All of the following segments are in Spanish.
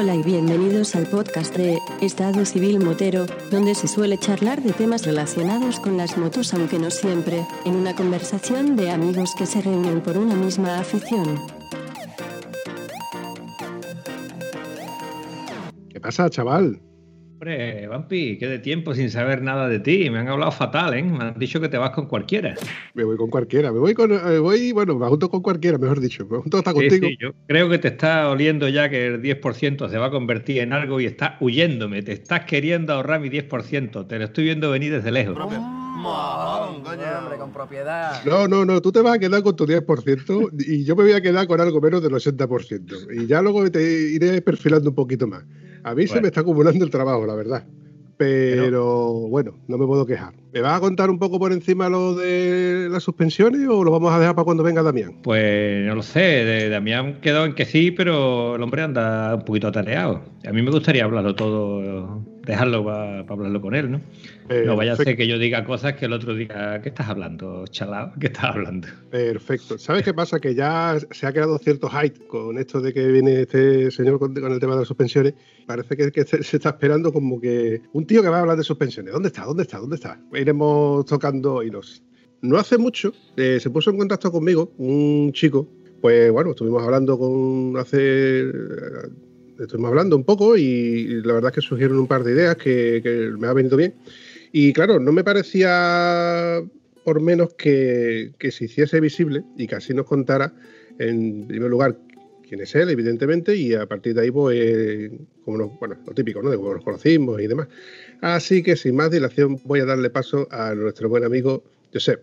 Hola y bienvenidos al podcast de Estado Civil Motero, donde se suele charlar de temas relacionados con las motos, aunque no siempre, en una conversación de amigos que se reúnen por una misma afición. ¿Qué pasa, chaval? Hombre, Vampi, qué de tiempo sin saber nada de ti. Me han hablado fatal, ¿eh? Me han dicho que te vas con cualquiera. Me voy con cualquiera. Me voy con. eh, voy, bueno, me junto con cualquiera, mejor dicho. Me junto hasta Sí, contigo. sí, yo creo que te está oliendo ya que el 10% se va a convertir en algo y está huyéndome. Te estás queriendo ahorrar mi 10%. Te lo estoy viendo venir desde lejos. Mojón, hombre, con propiedad. No, no, no, tú te vas a quedar con tu 10% y yo me voy a quedar con algo menos del 80%. Y ya luego te iré perfilando un poquito más. A mí se me está acumulando el trabajo, la verdad. Pero bueno, no me puedo quejar. ¿Me vas a contar un poco por encima lo de las suspensiones o lo vamos a dejar para cuando venga Damián? Pues no lo sé, de Damián quedó en que sí, pero el hombre anda un poquito atareado. A mí me gustaría hablarlo todo, dejarlo para hablarlo con él, ¿no? No vaya a ser que yo diga cosas que el otro diga, ¿qué estás hablando, chalao? ¿Qué estás hablando? Perfecto. ¿Sabes qué pasa? Que ya se ha creado cierto hype con esto de que viene este señor con, con el tema de las suspensiones. Parece que, que se se está esperando como que un tío que va a hablar de suspensiones. ¿Dónde está? ¿Dónde está? ¿Dónde está? Iremos tocando hilos. No hace mucho eh, se puso en contacto conmigo un chico. Pues bueno, estuvimos hablando con hace. Estuvimos hablando un poco y la verdad es que surgieron un par de ideas que, me ha venido bien. Y claro, no me parecía por menos que, se hiciese visible y que así nos contara, en primer lugar, quién es él, evidentemente, y a partir de ahí, pues, como nos- bueno, lo típico, ¿no? De cómo nos conocimos y demás. Así que, sin más dilación, voy a darle paso a nuestro buen amigo Josep.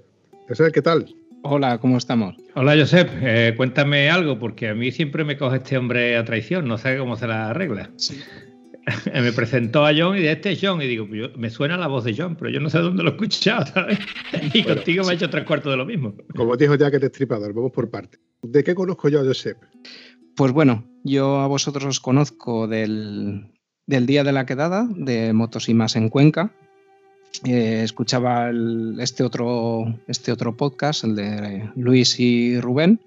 Josep, ¿qué tal? Hola, ¿cómo estamos? Hola, Josep, eh, cuéntame algo, porque a mí siempre me coge este hombre a traición, no sé cómo se la arregla. me presentó a John y de este es John, y digo, pues yo- me suena la voz de John, pero yo no sé dónde lo he escuchado, ¿sabes? Y Bueno, contigo me ha hecho tres cuartos de lo mismo. Como dijo ya que te estripador, vamos por partes. ¿De qué conozco yo a Josep? Pues bueno, yo a vosotros os conozco del, del día de la quedada de Motos y más en Cuenca. Eh, escuchaba este, otro, este otro podcast, el de Luis y Rubén.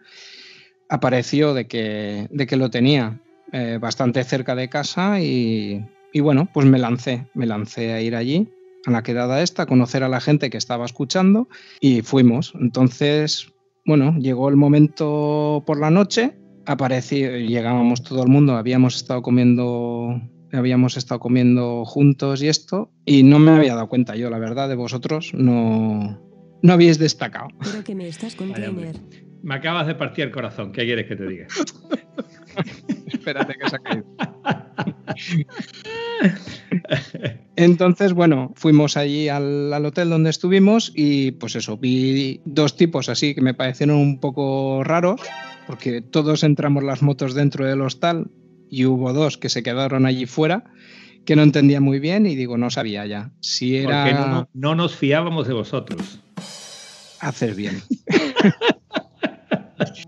Apareció de que, de que lo tenía eh, bastante cerca de casa y, y bueno, pues me lancé, me lancé a ir allí a la quedada esta, a conocer a la gente que estaba escuchando y fuimos. Entonces, bueno, llegó el momento por la noche, apareció, llegábamos todo el mundo, habíamos estado comiendo, habíamos estado comiendo juntos y esto, y no me había dado cuenta yo, la verdad, de vosotros, no, no habíais destacado. Pero que me estás Vaya. Me acabas de partir el corazón, ¿qué quieres que te diga? Espérate que se ha caído. Entonces, bueno, fuimos allí al, al hotel donde estuvimos y pues eso, vi dos tipos así que me parecieron un poco raros, porque todos entramos las motos dentro del hostal y hubo dos que se quedaron allí fuera que no entendía muy bien y digo, no sabía ya. Si era... Porque no, no- no nos fiábamos de vosotros. Haces bien.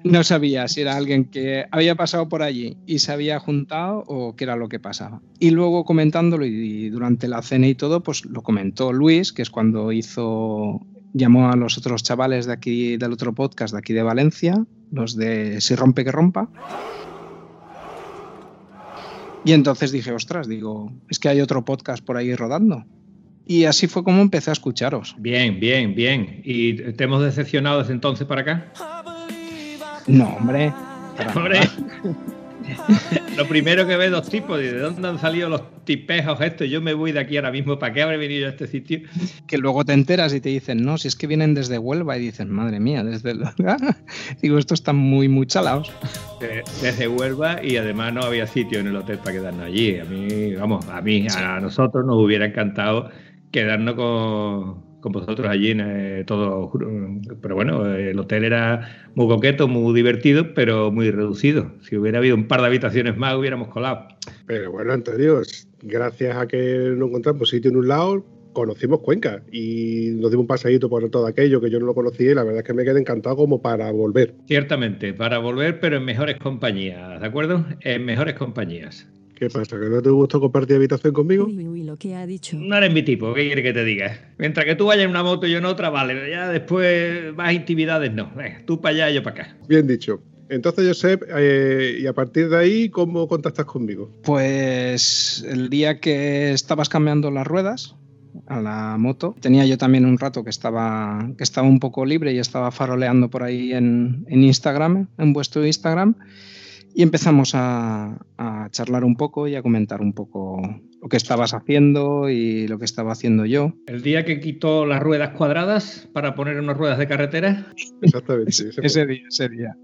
no sabía si era alguien que había pasado por allí y se había juntado o qué era lo que pasaba. Y luego comentándolo y durante la cena y todo, pues lo comentó Luis, que es cuando hizo llamó a los otros chavales de aquí del otro podcast de aquí de Valencia, los de Si rompe que rompa. Y entonces dije, ostras, digo, es que hay otro podcast por ahí rodando. Y así fue como empecé a escucharos. Bien, bien, bien. ¿Y te hemos decepcionado desde entonces para acá? No, hombre. para Hombre. lo primero que ve dos tipos, ¿de dónde han salido los tipejos estos? Yo me voy de aquí ahora mismo, ¿para qué habré venido a este sitio? Que luego te enteras y te dicen, no, si es que vienen desde Huelva y dicen, madre mía, desde... el-". Digo, estos están muy, muy chalados. De- Desde Huelva y además no había sitio en el hotel para quedarnos allí. A mí, vamos, a mí, a nosotros nos hubiera encantado quedarnos con, con vosotros allí en eh, todo. Pero bueno, el hotel era muy coqueto, muy divertido, pero muy reducido. Si hubiera habido un par de habitaciones más, hubiéramos colado. Pero bueno, Antonio, gracias a que nos encontramos sitio en un lado, conocimos Cuenca y nos dimos un paseíto por todo aquello que yo no lo conocía y la verdad es que me quedé encantado como para volver. Ciertamente, para volver, pero en mejores compañías, ¿de acuerdo? En mejores compañías. ¿Qué pasa? ¿Que no te gustó compartir habitación conmigo? Uy, uy, uy, lo que ha dicho. No eres mi tipo, ¿qué quiere que te diga? Mientras que tú vayas en una moto y yo en otra, vale. Ya después más intimidades no. Venga, tú para allá y yo para acá. Bien dicho. Entonces, Josep, eh, y a partir de ahí, ¿cómo contactas conmigo? Pues el día que estabas cambiando las ruedas a la moto, tenía yo también un rato que estaba, que estaba un poco libre y estaba faroleando por ahí en, en Instagram, en vuestro Instagram, y empezamos a, a charlar un poco y a comentar un poco lo que estabas haciendo y lo que estaba haciendo yo. El día que quitó las ruedas cuadradas para poner unas ruedas de carretera. Exactamente. ese, día, ese día.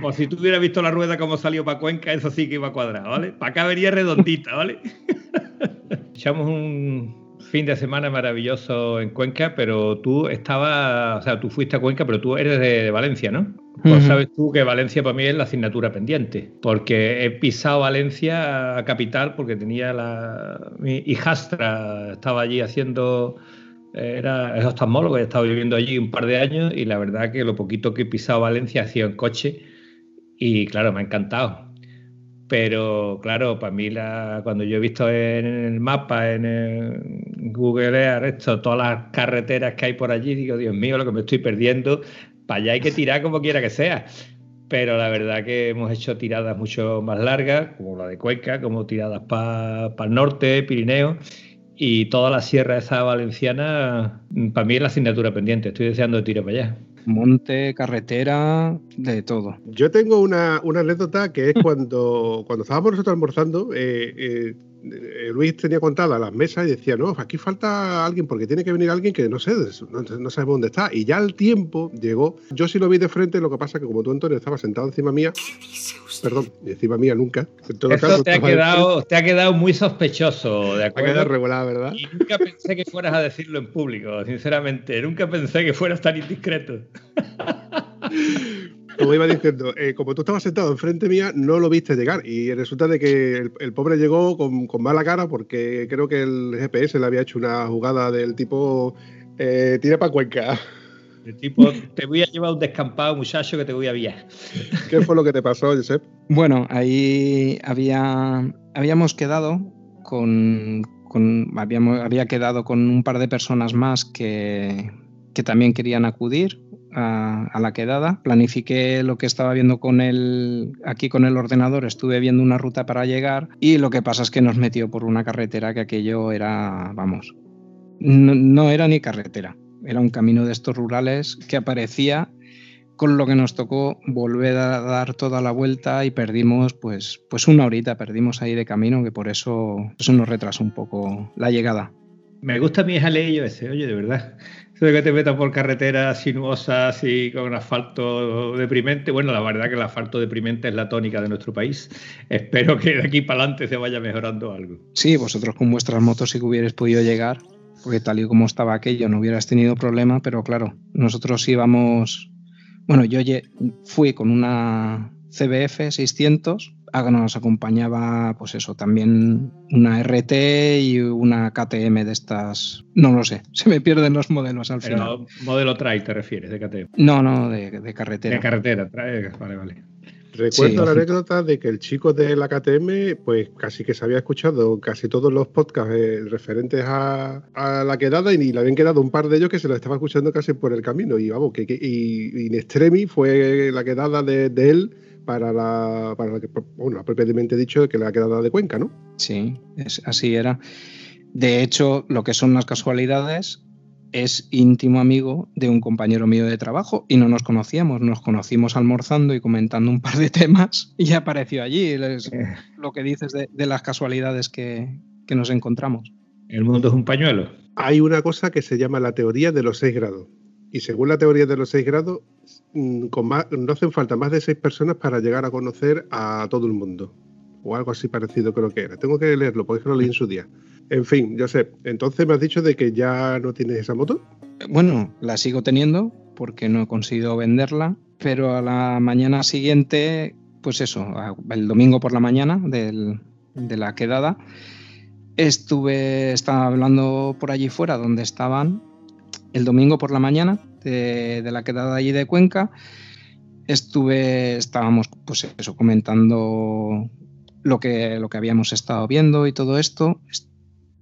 Pues si tú hubieras visto la rueda como salió para Cuenca, eso sí que iba cuadrada, ¿vale? Para acá venía redondita, ¿vale? Echamos un fin de semana maravilloso en Cuenca, pero tú estabas, o sea, tú fuiste a Cuenca, pero tú eres de, Valencia, ¿no? Pues sabes tú que Valencia para mí es la asignatura pendiente, porque he pisado Valencia capital porque tenía la mi hijastra estaba allí haciendo era es oftalmólogo, he estado viviendo allí un par de años y la verdad que lo poquito que he pisado Valencia ha sido en coche y claro, me ha encantado. Pero claro, para mí la, cuando yo he visto en el mapa, en, Google Earth, todas las carreteras que hay por allí, digo, Dios mío, lo que me estoy perdiendo, para allá hay que tirar como quiera que sea. Pero la verdad que hemos hecho tiradas mucho más largas, como la de Cuenca, como tiradas para el norte, Pirineo, y toda la sierra esa valenciana, para mí es la asignatura pendiente, estoy deseando de tirar para allá monte, carretera, de todo. Yo tengo una, anécdota que es cuando, cuando estábamos nosotros almorzando, eh, eh, Luis tenía contada las mesas y decía, no, aquí falta alguien porque tiene que venir alguien que no sé, no, no, sabemos dónde está. Y ya el tiempo llegó. Yo sí lo vi de frente, lo que pasa que como tú, Antonio, estabas sentado encima mía, perdón, encima mía nunca. Esto te, ha quedado, te ha quedado muy sospechoso, ¿de acuerdo? Ha quedado regular, ¿verdad? Y nunca pensé que fueras a decirlo en público, sinceramente. Nunca pensé que fueras tan indiscreto. como iba diciendo, eh, como tú estabas sentado enfrente mía, no lo viste llegar. Y resulta de que el, pobre llegó con, mala cara porque creo que el GPS le había hecho una jugada del tipo eh, tira para Cuenca. El tipo, te voy a llevar un descampado, muchacho, que te voy a viajar. ¿Qué fue lo que te pasó, Josep? Bueno, ahí había, habíamos quedado con, habíamos, había quedado con un par de personas más que, que también querían acudir a, la quedada, planifiqué lo que estaba viendo con el, aquí con el ordenador, estuve viendo una ruta para llegar y lo que pasa es que nos metió por una carretera que aquello era, vamos, no, era ni carretera, era un camino de estos rurales que aparecía con lo que nos tocó volver a dar toda la vuelta y perdimos pues, pues una horita, perdimos ahí de camino, que por eso, eso nos retrasó un poco la llegada. Me gusta a mí esa ley ese, oye, de verdad. Eso de que te metas por carreteras sinuosas y con asfalto deprimente. Bueno, la verdad que el asfalto deprimente es la tónica de nuestro país. Espero que de aquí para adelante se vaya mejorando algo. Sí, vosotros con vuestras motos sí que hubierais podido llegar, porque tal y como estaba aquello no hubieras tenido problema, pero claro, nosotros íbamos... Bueno, yo fui con una CBF 600 nos acompañaba, pues eso, también una RT y una KTM de estas. No lo sé, se me pierden los modelos al final. ¿Modelo trail te refieres, de KTM? No, no, de, carretera. De carretera, trail, vale, vale. Recuerdo la anécdota de que el chico de la KTM, pues casi que se había escuchado casi todos los podcasts eh, referentes a, la quedada y le habían quedado un par de ellos que se lo estaba escuchando casi por el camino. Y vamos, que, y, in extremis fue la quedada de, de él para la, para la que, bueno, propiamente dicho, que le ha quedado de Cuenca, ¿no? Sí, es, así era. De hecho, lo que son las casualidades es íntimo amigo de un compañero mío de trabajo y no nos conocíamos, nos conocimos almorzando y comentando un par de temas y apareció allí. Es eh. lo que dices de, de las casualidades que, que nos encontramos. El mundo es un pañuelo. Hay una cosa que se llama la teoría de los seis grados. Y según la teoría de los seis grados, mm, no hacen falta más de seis personas para llegar a conocer a todo el mundo. O algo así parecido creo que era. Tengo que leerlo porque lo leí en su día. En fin, sé. Entonces me has dicho de que ya no tienes esa moto. Bueno, la sigo teniendo porque no he conseguido venderla, pero a la mañana siguiente, pues eso, el domingo por la mañana de la quedada, estuve, estaba hablando por allí fuera donde estaban el domingo por la mañana de, la quedada allí de Cuenca. Estuve, estábamos pues eso, comentando lo que, lo que habíamos estado viendo y todo esto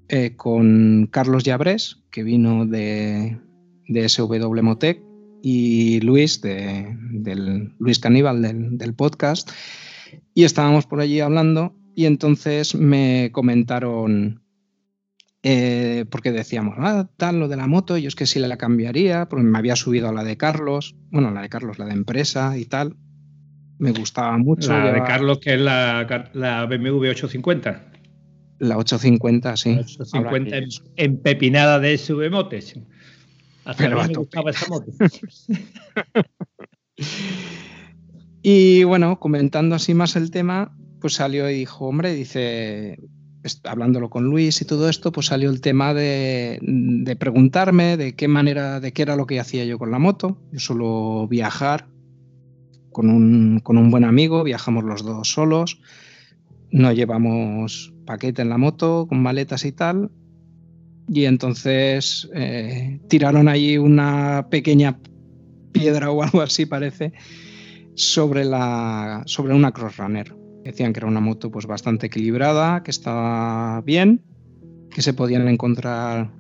eh, con Carlos Llabrés, que vino de, de SW Motec, y Luis, de, del, Luis Caníbal del, del podcast, y estábamos por allí hablando y entonces me comentaron, eh, porque decíamos, ah, tal, lo de la moto, yo es que sí la cambiaría, porque me había subido a la de Carlos, bueno, la de Carlos, la de empresa y tal. Me gustaba mucho. La de Carlos, que es la, la BMW 850. La 850, sí. La 850 empepinada de SVMotes. Hasta Pero me gustaba esa moto. y bueno, comentando así más el tema, pues salió y dijo, hombre, dice, hablándolo con Luis y todo esto, pues salió el tema de, preguntarme de qué manera, de qué era lo que hacía yo con la moto. Yo suelo viajar con un, con un buen amigo, viajamos los dos solos, no llevamos paquete en la moto, con maletas y tal. Y entonces eh, tiraron allí una pequeña piedra o algo así, parece, sobre, la, sobre una Crossrunner Decían que era una moto pues bastante equilibrada, que estaba bien, que se podían encontrar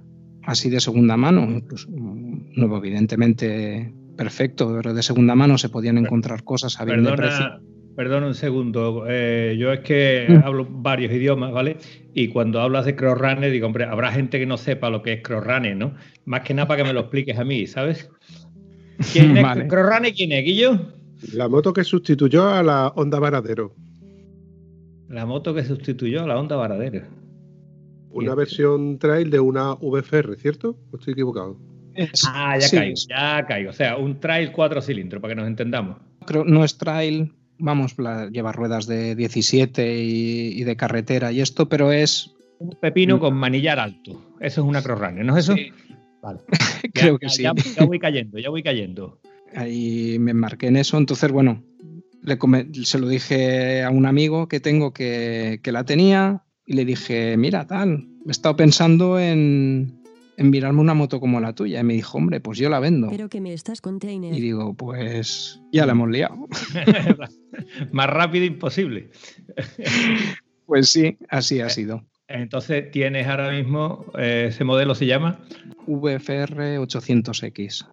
así de segunda mano, incluso nuevo evidentemente perfecto, pero de segunda mano se podían encontrar cosas a bien perdona, de precio. Perdona un segundo, eh, yo es que mm. hablo varios idiomas, ¿vale? Y cuando hablas de Crossrunner, digo, hombre, habrá gente que no sepa lo que es Crossrunner, ¿no? Más que nada para que me lo expliques a mí, ¿sabes? ¿Quién es vale. Crossrunner? ¿Quién es, Guillo? La moto que sustituyó a la Honda Varadero. La moto que sustituyó a la Honda Varadero. Una versión trail de una VFR, ¿cierto? ¿O estoy equivocado? ah, ya caigo, ya caigo. O sea, un trail cuatro cilindros, para que nos entendamos. Creo, no es trail, vamos, lleva ruedas de 17 y, de carretera y esto, pero es... Un pepino con manillar alto. Eso es una crossliner, ¿no es eso? Vale. Creo que sí. Ya, voy cayendo, ya voy cayendo. Ahí me marqué en eso. Entonces, bueno, se lo dije a un amigo que tengo que, la tenía y le dije, mira, tal, he estado pensando en, mirarme una moto como la tuya. Y me dijo, hombre, pues yo la vendo. Pero que me estás container. Y digo, pues ya la hemos liado. Más rápido imposible. pues sí, así ha sido. Entonces tienes ahora mismo, eh, ese modelo se llama VFR 800X.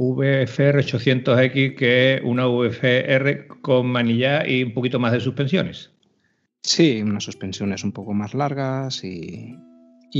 VFR 800X, que es una VFR con manillar y un poquito más de suspensiones. Sí, unas suspensiones un poco más largas y,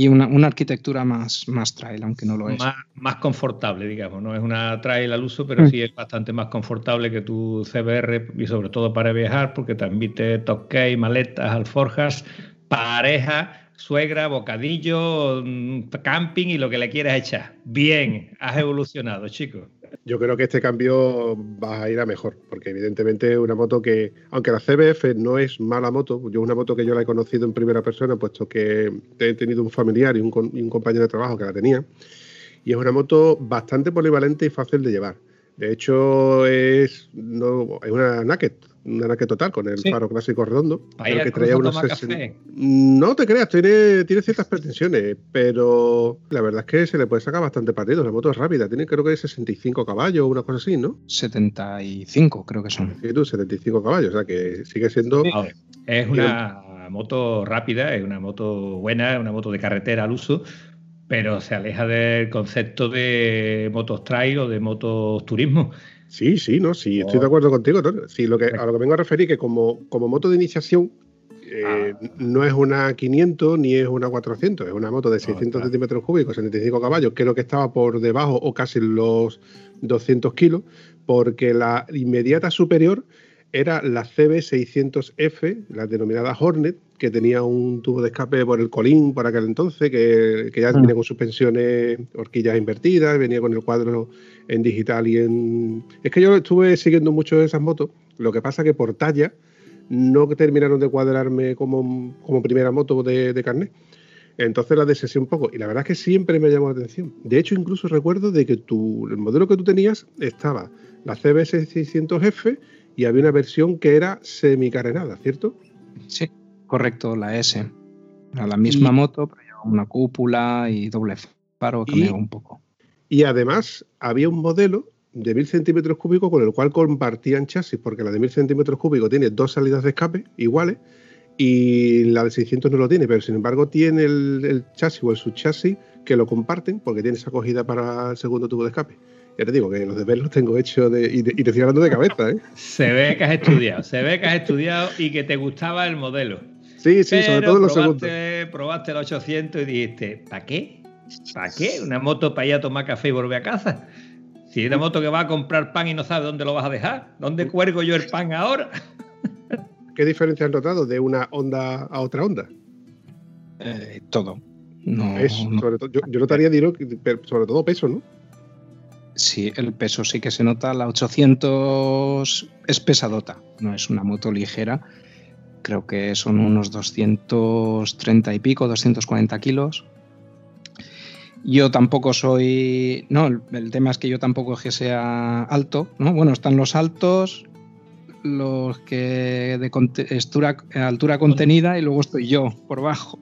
una, arquitectura más, más trail, aunque no lo es. Más, confortable, digamos. No es una trail al uso, pero mm. sí es bastante más confortable que tu CBR y sobre todo para viajar, porque te admite toque, maletas, alforjas, pareja suegra, bocadillo, mm, camping y lo que le quieras echar. Bien, has evolucionado, chicos. Yo creo que este cambio va a ir a mejor, porque evidentemente una moto que, aunque la CBF no es mala moto, yo una moto que yo la he conocido en primera persona, puesto que he tenido un familiar y un, y un compañero de trabajo que la tenía, y es una moto bastante polivalente y fácil de llevar. De hecho, es, no, es una Naked, una Naked total con el faro clásico redondo. Pero que traía unos No te creas, tiene, tiene ciertas pretensiones, pero la verdad es que se le puede sacar bastante partido. La moto es rápida, tiene creo que 65 caballos o una cosa así, ¿no? 75 creo que son. Sí, tú, 75 caballos, o sea que sigue siendo. Es una moto rápida, es una moto buena, es una moto de carretera al uso pero se aleja del concepto de motos trail o de motos turismo. Sí, sí, no, sí, estoy de acuerdo contigo. Sí, lo que, a lo que vengo a referir que como, como moto de iniciación eh, ah. no es una 500 ni es una 400, es una moto de 600 centímetros cúbicos, 75 caballos, que es lo que estaba por debajo o casi los 200 kilos, porque la inmediata superior era la CB600F, la denominada Hornet, que tenía un tubo de escape por el colín por aquel entonces, que, ya venía con suspensiones, horquillas invertidas, venía con el cuadro en digital y en... Es que yo estuve siguiendo mucho de esas motos, lo que pasa que por talla no terminaron de cuadrarme como, como primera moto de, de carnet. Entonces la desesé un poco y la verdad es que siempre me llamó la atención. De hecho, incluso recuerdo de que tu, el modelo que tú tenías estaba la CB600F y había una versión que era semicarenada, ¿cierto? Sí, correcto, la S. la misma moto, pero una cúpula y doble faro, cambió un poco. Y además había un modelo de 1000 centímetros cúbicos con el cual compartían chasis, porque la de 1000 centímetros cúbicos tiene dos salidas de escape iguales y la de 600 no lo tiene, pero sin embargo tiene el, chasis o el subchasis que lo comparten porque tiene esa acogida para el segundo tubo de escape. Ya te digo que los deberes los tengo hechos de, y, te, estoy hablando de cabeza, ¿eh? Se ve que has estudiado, se ve que has estudiado y que te gustaba el modelo. Sí, sí, sobre todo los segundos. Probaste el 800 y dijiste, ¿para qué? ¿Para qué? ¿Una moto para ir a tomar café y volver a casa? Si es una moto que va a comprar pan y no sabe dónde lo vas a dejar, ¿dónde cuelgo yo el pan ahora? ¿Qué diferencia has notado de una onda a otra onda? Eh, todo. No, Sobre todo, yo, notaría, sobre todo peso, ¿no? Sí, el peso sí que se nota. La 800 es pesadota, no es una moto ligera. Creo que son unos 230 y pico, 240 kilos. Yo tampoco soy. No, el, tema es que yo tampoco es que sea alto, ¿no? Bueno, están los altos, los que de altura contenida y luego estoy yo por bajo.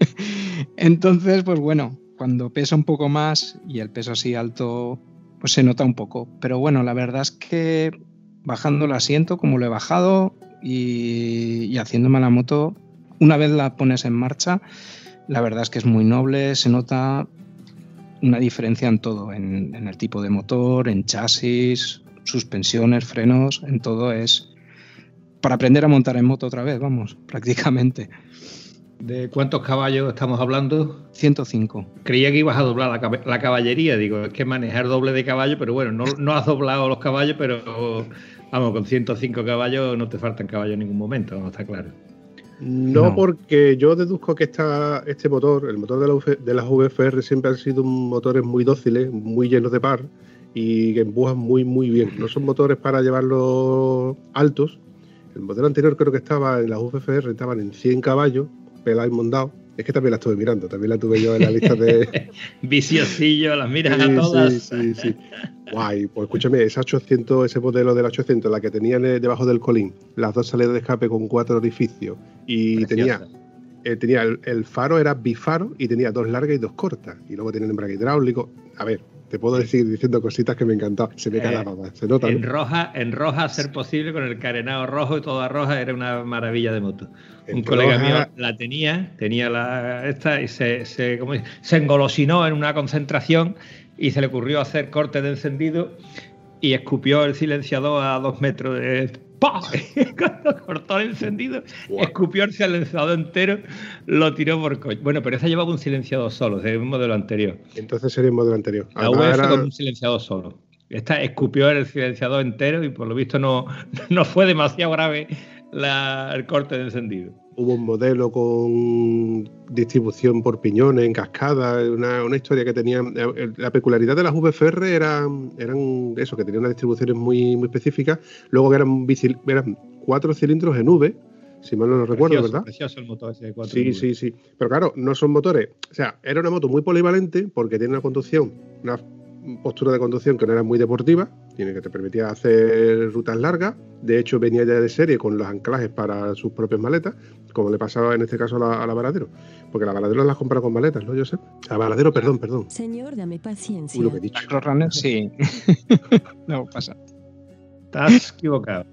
Entonces, pues bueno, cuando pesa un poco más y el peso así alto, pues se nota un poco. Pero bueno, la verdad es que bajando el asiento, como lo he bajado y, y haciéndome la moto, una vez la pones en marcha, la verdad es que es muy noble, se nota una diferencia en todo, en, en el tipo de motor, en chasis, suspensiones, frenos, en todo es para aprender a montar en moto otra vez, vamos, prácticamente. ¿De cuántos caballos estamos hablando? 105. Creía que ibas a doblar la, caballería, digo, es que manejar doble de caballo, pero bueno, no, no has doblado los caballos, pero vamos, con 105 caballos no te faltan caballos en ningún momento, no está claro. No, porque yo deduzco que esta, este motor, el motor de, la, de las VFR, siempre han sido motores muy dóciles, muy llenos de par y que empujan muy, muy bien. No son motores para llevarlos altos. El modelo anterior creo que estaba en las VFR, estaban en 100 caballos, pelado y mondado. Es que también la estuve mirando, también la tuve yo en la lista de. Viciosillo, las miras a todas. Sí, sí, sí. Guay, pues escúchame, ese 800, ese modelo del 800, la que tenía debajo del colín, las dos salidas de escape con cuatro orificios y tenía. Eh, tenía el, faro era bifaro y tenía dos largas y dos cortas. Y luego tenía el embrague hidráulico. A ver, te puedo decir diciendo cositas que me encantaban. Se me cae la baba, se nota. En roja, en roja, a ser posible, con el carenado rojo y toda roja, era una maravilla de moto. Un colega mío la tenía, tenía la esta y se, se, se engolosinó en una concentración y se le ocurrió hacer corte de encendido y escupió el silenciador a dos metros. De, ¡Pah! Cuando cortó el encendido, escupió el silenciador entero, lo tiró por coche. Bueno, pero esa llevaba un silenciador solo, de un modelo anterior. Entonces sería un modelo anterior. La UF con un silenciador solo. Esta escupió el silenciador entero y por lo visto no, no fue demasiado grave el corte de encendido hubo un modelo con distribución por piñones, en cascada, una, una historia que tenía. Eh, la peculiaridad de las VFR eran, eran eso, que tenían unas distribuciones muy, muy específicas. Luego eran, eran cuatro cilindros en V, si mal no lo recuerdo, ¿verdad? Precioso el motor ese de cuatro sí, sí, sí. Pero claro, no son motores. O sea, era una moto muy polivalente porque tiene una conducción, una postura de conducción que no era muy deportiva, tiene que te permitía hacer rutas largas. De hecho, venía ya de serie con los anclajes para sus propias maletas, como le pasaba en este caso a la, Varadero. Porque la Varadero las compra con maletas, ¿no, Josep? A Varadero, perdón, perdón. Señor, dame paciencia. lo que he dicho. Runner, sí. no pasa. Estás equivocado.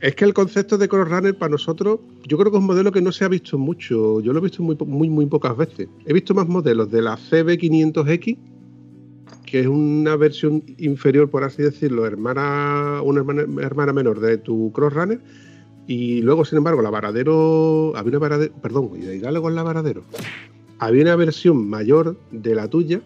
Es que el concepto de Runner para nosotros, yo creo que es un modelo que no se ha visto mucho. Yo lo he visto muy, muy, muy pocas veces. He visto más modelos de la CB500X que es una versión inferior, por así decirlo, hermana, una hermana, menor de tu Crossrunner. Y luego, sin embargo, la Varadero. Había una Varadero. Perdón, y de con la Varadero. Había una versión mayor de la tuya,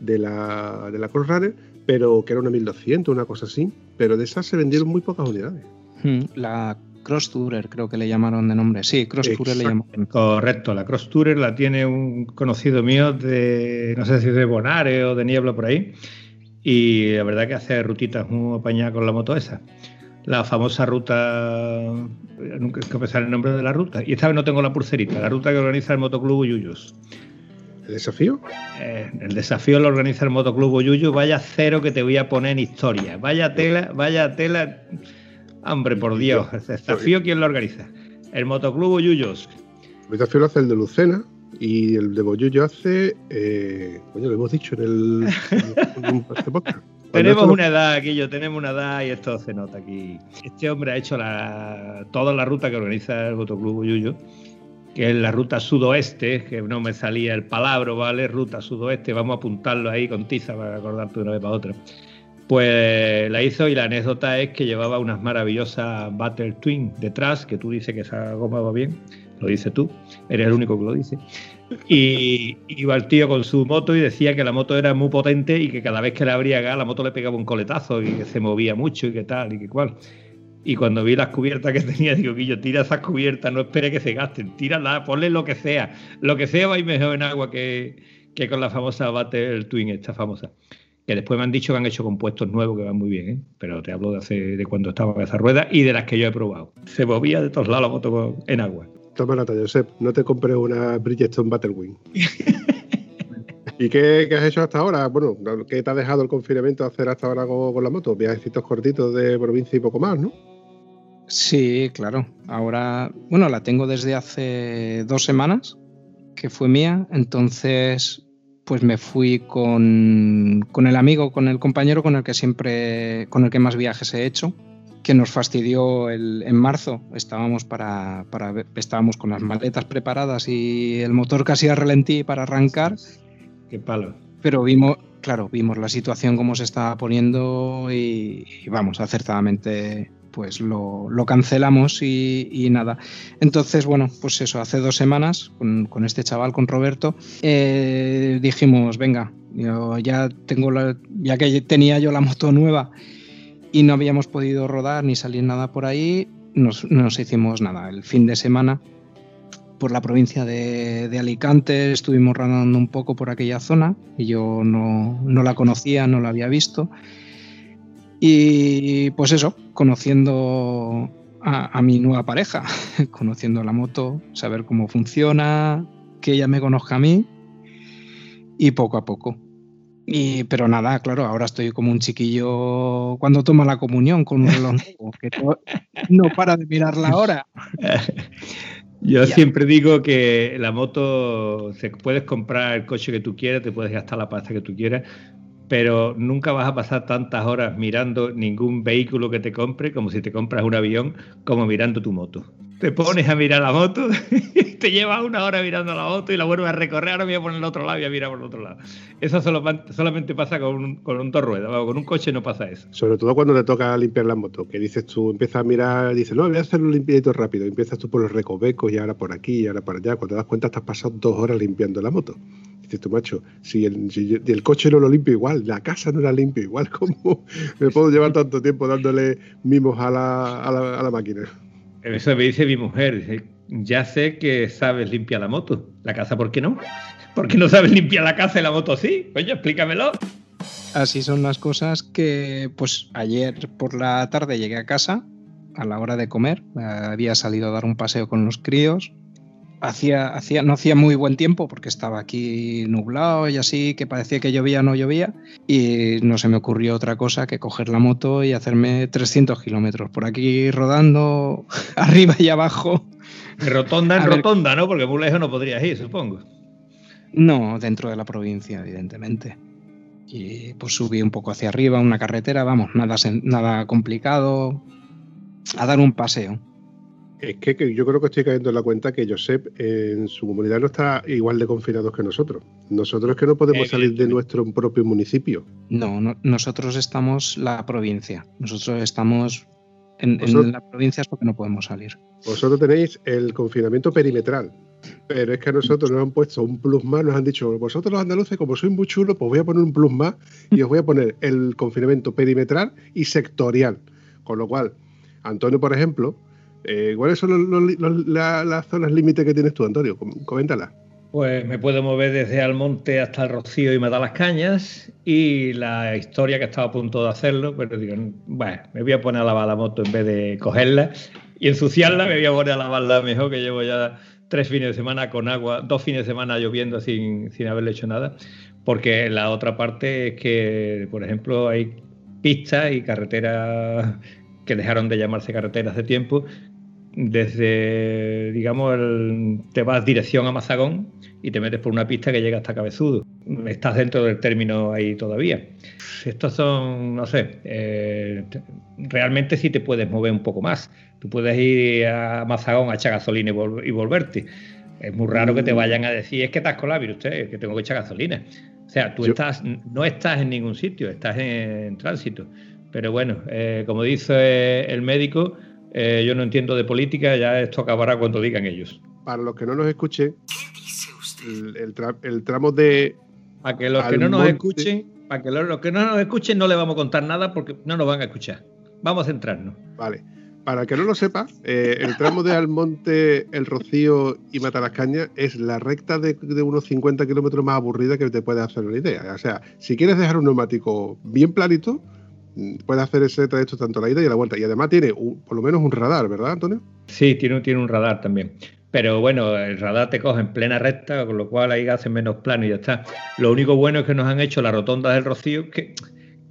de la, de la Crossrunner, pero que era una 1200, una cosa así. Pero de esas se vendieron muy pocas unidades. Hmm, la Cross Tourer, creo que le llamaron de nombre. Sí, Cross Tourer le llamaron. Correcto, la Cross Tourer la tiene un conocido mío de, no sé si es de Bonare o de Niebla por ahí. Y la verdad que hace rutitas muy apañadas con la moto esa. La famosa ruta, nunca es que pensar el nombre de la ruta. Y esta vez no tengo la pulserita, la ruta que organiza el Motoclub Uyuyos. ¿El desafío? Eh, el desafío lo organiza el Motoclub Uyuyo. Vaya cero que te voy a poner en historia. Vaya tela, vaya tela. Hombre, por Dios, el desafío, ¿quién lo organiza? El Motoclub Boyullos. El desafío lo hace el de Lucena y el de Boyullo hace. Eh, coño, lo hemos dicho en el. este tenemos una edad, aquí yo tenemos una edad y esto se nota aquí. Este hombre ha hecho la, toda la ruta que organiza el Motoclub Boyullo que es la ruta sudoeste, que no me salía el palabra, ¿vale? Ruta sudoeste, vamos a apuntarlo ahí con tiza para acordarte de una vez para otra. Pues la hizo y la anécdota es que llevaba unas maravillosas Battle Twin detrás, que tú dices que esa goma va bien, lo dices tú, eres el único que lo dice. Y iba el tío con su moto y decía que la moto era muy potente y que cada vez que le abría gas la moto le pegaba un coletazo y que se movía mucho y que tal y que cual. Y cuando vi las cubiertas que tenía, digo, Guillo, tira esas cubiertas, no espere que se gasten, tírala, ponle lo que sea. Lo que sea va a ir mejor en agua que, que con la famosa Battle Twin, esta famosa. Que después me han dicho que han hecho compuestos nuevos que van muy bien, ¿eh? pero te hablo de hace de cuando estaba en esa rueda y de las que yo he probado. Se movía de todos lados la moto en agua. Toma nota, Josep, no te compres una Bridgestone Battlewing. ¿Y qué, has hecho hasta ahora? Bueno, ¿qué te ha dejado el confinamiento hacer hasta ahora con, la moto? Viajecitos cortitos de provincia y poco más, ¿no? Sí, claro. Ahora, bueno, la tengo desde hace dos semanas, que fue mía. Entonces, pues me fui con, el amigo, con el compañero con el que siempre, con el que más viajes he hecho, que nos fastidió el, en marzo. Estábamos para, para, estábamos con las maletas preparadas y el motor casi a ralentí para arrancar. Qué palo. Pero vimos, claro, vimos la situación como se estaba poniendo y vamos, acertadamente pues lo, cancelamos y, nada. Entonces, bueno, pues eso, hace dos semanas con, este chaval, con Roberto, eh, dijimos, venga, ya tengo la, ya que tenía yo la moto nueva y no habíamos podido rodar ni salir nada por ahí, nos, nos hicimos nada. El fin de semana por la provincia de, Alicante, estuvimos rodando un poco por aquella zona y yo no, no la conocía, no la había visto. Y pues eso, conociendo a, mi nueva pareja, conociendo la moto, saber cómo funciona, que ella me conozca a mí y poco a poco. Y, pero nada, claro, ahora estoy como un chiquillo cuando toma la comunión con un reloj que no, para de mirar la hora. Yo siempre digo que la moto, se, puedes comprar el coche que tú quieras, te puedes gastar la pasta que tú quieras, pero nunca vas a pasar tantas horas mirando ningún vehículo que te compre como si te compras un avión, como mirando tu moto. Te pones a mirar la moto, te llevas una hora mirando la moto y la vuelves a recorrer, ahora voy a poner el otro lado y a mirar por el otro lado. Eso solamente pasa con un, con dos ruedas, con un coche no pasa eso. Sobre todo cuando te toca limpiar la moto, que dices tú, empiezas a mirar, dices, no, voy a hacer un limpiadito rápido, empiezas tú por los recovecos y ahora por aquí y ahora por allá, cuando te das cuenta estás pasado dos horas limpiando la moto. Dices tú, macho, si el, coche no lo limpio igual, la casa no la limpio igual, ¿cómo me puedo llevar tanto tiempo dándole mimos a la, a la, máquina? Eso me dice mi mujer, ya sé que sabes limpiar la moto, la casa, ¿por qué no? ¿Por qué no sabes limpiar la casa y la moto sí? Oye, explícamelo. Así son las cosas que, pues ayer por la tarde llegué a casa a la hora de comer, había salido a dar un paseo con los críos, hacía, hacía, no hacía muy buen tiempo porque estaba aquí nublado y así, que parecía que llovía, no llovía, y no se me ocurrió otra cosa que coger la moto y hacerme 300 kilómetros por aquí rodando arriba y abajo. Rotonda en rotonda, ¿no? Porque muy lejos no podrías ir, supongo. No, dentro de la provincia, evidentemente. Y pues subí un poco hacia arriba, una carretera, vamos, nada, nada complicado, a dar un paseo. Es que, yo creo que estoy cayendo en la cuenta que Josep en su comunidad no está igual de confinados que nosotros. Nosotros es que no podemos eh, salir de eh, nuestro propio municipio. No, nosotros estamos la provincia. Nosotros estamos en, la provincia es porque no podemos salir. Vosotros tenéis el confinamiento perimetral. Pero es que a nosotros nos han puesto un plus más, nos han dicho, vosotros los andaluces, como sois muy chulos, pues voy a poner un plus más y os voy a poner el confinamiento perimetral y sectorial. Con lo cual, Antonio, por ejemplo, eh, ¿Cuáles son las zonas límites que tienes tú, Antonio? Coméntala. Pues me puedo mover desde Almonte hasta el Rocío y me da las cañas. Y la historia que estaba a punto de hacerlo, pero digo, bueno, me voy a poner a lavar la moto en vez de cogerla y ensuciarla, me voy a poner a lavarla mejor, que llevo ya tres fines de semana con agua, dos fines de semana lloviendo sin, sin haberle hecho nada. Porque la otra parte es que, por ejemplo, hay pistas y carreteras que dejaron de llamarse carreteras de tiempo, desde, digamos, te vas dirección a Mazagón y te metes por una pista que llega hasta Cabezudo. Estás dentro del término ahí todavía. Estos son, no sé, eh, realmente sí te puedes mover un poco más. Tú puedes ir a Mazagón a echar gasolina y, volverte. Es muy raro que te mm. vayan a decir, es que has colado, mire usted, que tengo que echar gasolina. O sea, tú estás, no estás en ningún sitio, estás en, tránsito. Pero bueno, eh, como dice el médico, eh, yo no entiendo de política, ya esto acabará cuando digan ellos. Para los que no nos escuchen, el, el, tramo de... Para que los que no nos escuchen, para que los, que no nos escuchen no le vamos a contar nada porque no nos van a escuchar. Vamos a centrarnos. Vale. Para que no lo sepa, eh, el tramo de Almonte, El Rocío y Matalascaña es la recta de, unos 50 kilómetros más aburrida que te puede hacer una idea. O sea, si quieres dejar un neumático bien planito, puedes hacer ese trayecto tanto la ida y la vuelta. Y además tiene por lo menos un radar, ¿verdad, Antonio? Sí, tiene, tiene un radar también. Pero bueno, el radar te coge en plena recta, con lo cual ahí hace menos plano y ya está. Lo único bueno es que nos han hecho la rotonda del Rocío, que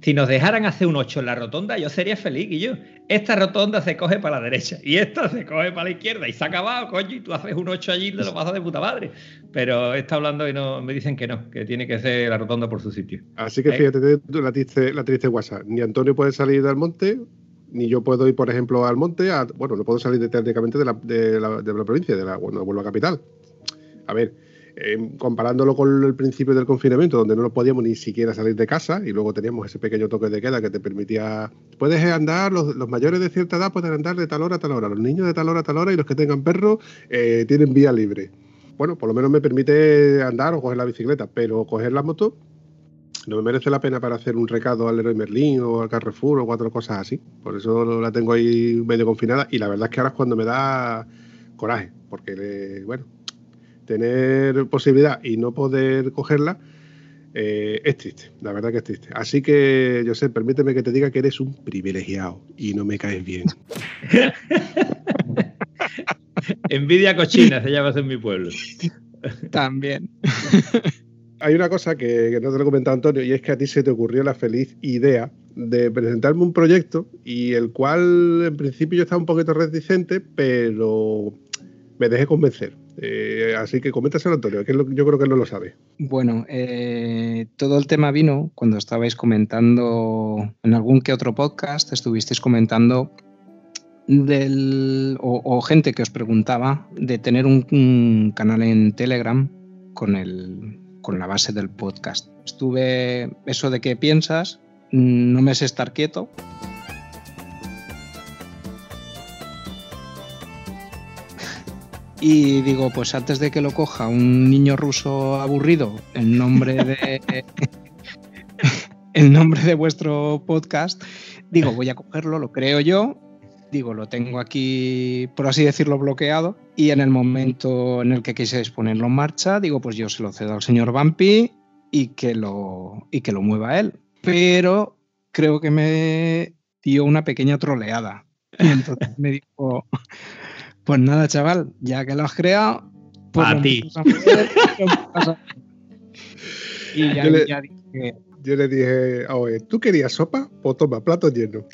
si nos dejaran hacer un 8 en la rotonda, yo sería feliz. Y yo, esta rotonda se coge para la derecha y esta se coge para la izquierda y se ha acabado, coño, y tú haces un 8 allí y lo pasas de puta madre. Pero está hablando y no me dicen que no, que tiene que ser la rotonda por su sitio. Así que eh, fíjate la triste, la triste WhatsApp. Ni Antonio puede salir del monte, ni yo puedo ir, por ejemplo, al monte. bueno, no puedo salir técnicamente de la, de la, de la provincia, de la, bueno, vuelvo a capital. A ver Em, comparándolo con el principio del confinamiento, donde no nos podíamos ni siquiera salir de casa y luego teníamos ese pequeño toque de queda que te permitía, puedes andar, los, mayores de cierta edad pueden andar de tal hora a tal hora, los niños de tal hora a tal hora y los que tengan perros eh, tienen vía libre. Bueno, por lo menos me permite andar o coger la bicicleta, pero coger la moto no me merece la pena para hacer un recado al Leroy Merlin o al Carrefour o cuatro cosas así. Por eso la tengo ahí medio confinada y la verdad es que ahora es cuando me da coraje, porque, bueno, tener posibilidad y no poder cogerla, eh, es triste, la verdad que es triste. Así que, José, permíteme que te diga que eres un privilegiado y no me caes bien. Envidia cochina se llama en mi pueblo. También. Hay una cosa que, que, no te lo he comentado Antonio y es que a ti se te ocurrió la feliz idea de presentarme un proyecto y el cual en principio yo estaba un poquito reticente, pero me dejé convencer. Eh, así que coméntaselo, Antonio, que yo creo que no lo sabe. Bueno, eh, todo el tema vino cuando estabais comentando en algún que otro podcast, estuvisteis comentando del, o, gente que os preguntaba de tener un, canal en Telegram con, el, con la base del podcast. Estuve, eso de qué piensas, no me sé estar quieto, Y digo, pues antes de que lo coja un niño ruso aburrido en nombre de el nombre de vuestro podcast, digo, voy a cogerlo, lo creo yo, digo, lo tengo aquí, por así decirlo, bloqueado, y en el momento en el que quisierais ponerlo en marcha, digo, pues yo se lo cedo al señor Bumpy y que lo, y que lo mueva él. Pero creo que me dio una pequeña troleada. Y entonces me dijo, pues nada, chaval, ya que lo has creado, pues a ti. y ya, yo, le, dije, yo le dije, oye, ¿tú querías sopa? Pues toma, plato lleno.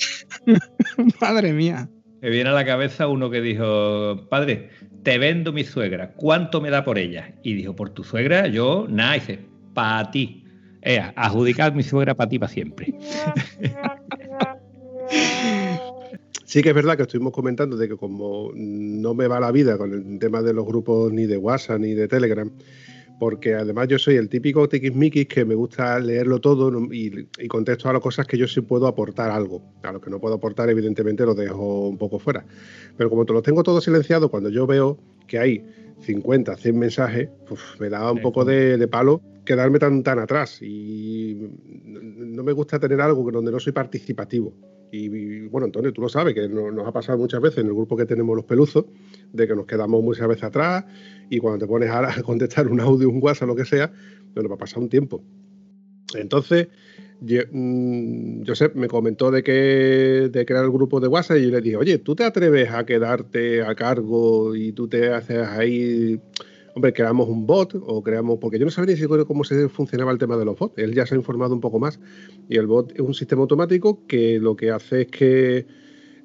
Madre mía. Me viene a la cabeza uno que dijo, padre, te vendo mi suegra, ¿cuánto me da por ella? Y dijo, por tu suegra, yo, nada, dice, para ti. Eh, adjudicar mi suegra para ti para siempre. Sí que es verdad que estuvimos comentando de que como no me va la vida con el tema de los grupos ni de WhatsApp ni de Telegram, porque además yo soy el típico tiquismiquis que me gusta leerlo todo y, contesto a las cosas que yo sí puedo aportar algo. A lo que no puedo aportar, evidentemente, lo dejo un poco fuera. Pero como te lo tengo todo silenciado, cuando yo veo que hay 50, 100 mensajes, me da un poco de, palo quedarme tan, tan atrás. Y no me gusta tener algo donde no soy participativo. Y, bueno, Antonio, tú lo sabes, que nos ha pasado muchas veces en el grupo que tenemos los peluzos, de que nos quedamos muchas veces atrás y cuando te pones a contestar un audio, un WhatsApp, lo que sea, nos va a pasar un tiempo. Entonces, mm, Josep me comentó de que de crear el grupo de WhatsApp y yo le dije, oye, ¿tú te atreves a quedarte a cargo y tú te haces ahí hombre, creamos un bot o creamos, porque yo no sabía ni siquiera cómo se funcionaba el tema de los bots. Él ya se ha informado un poco más. Y el bot es un sistema automático que lo que hace es que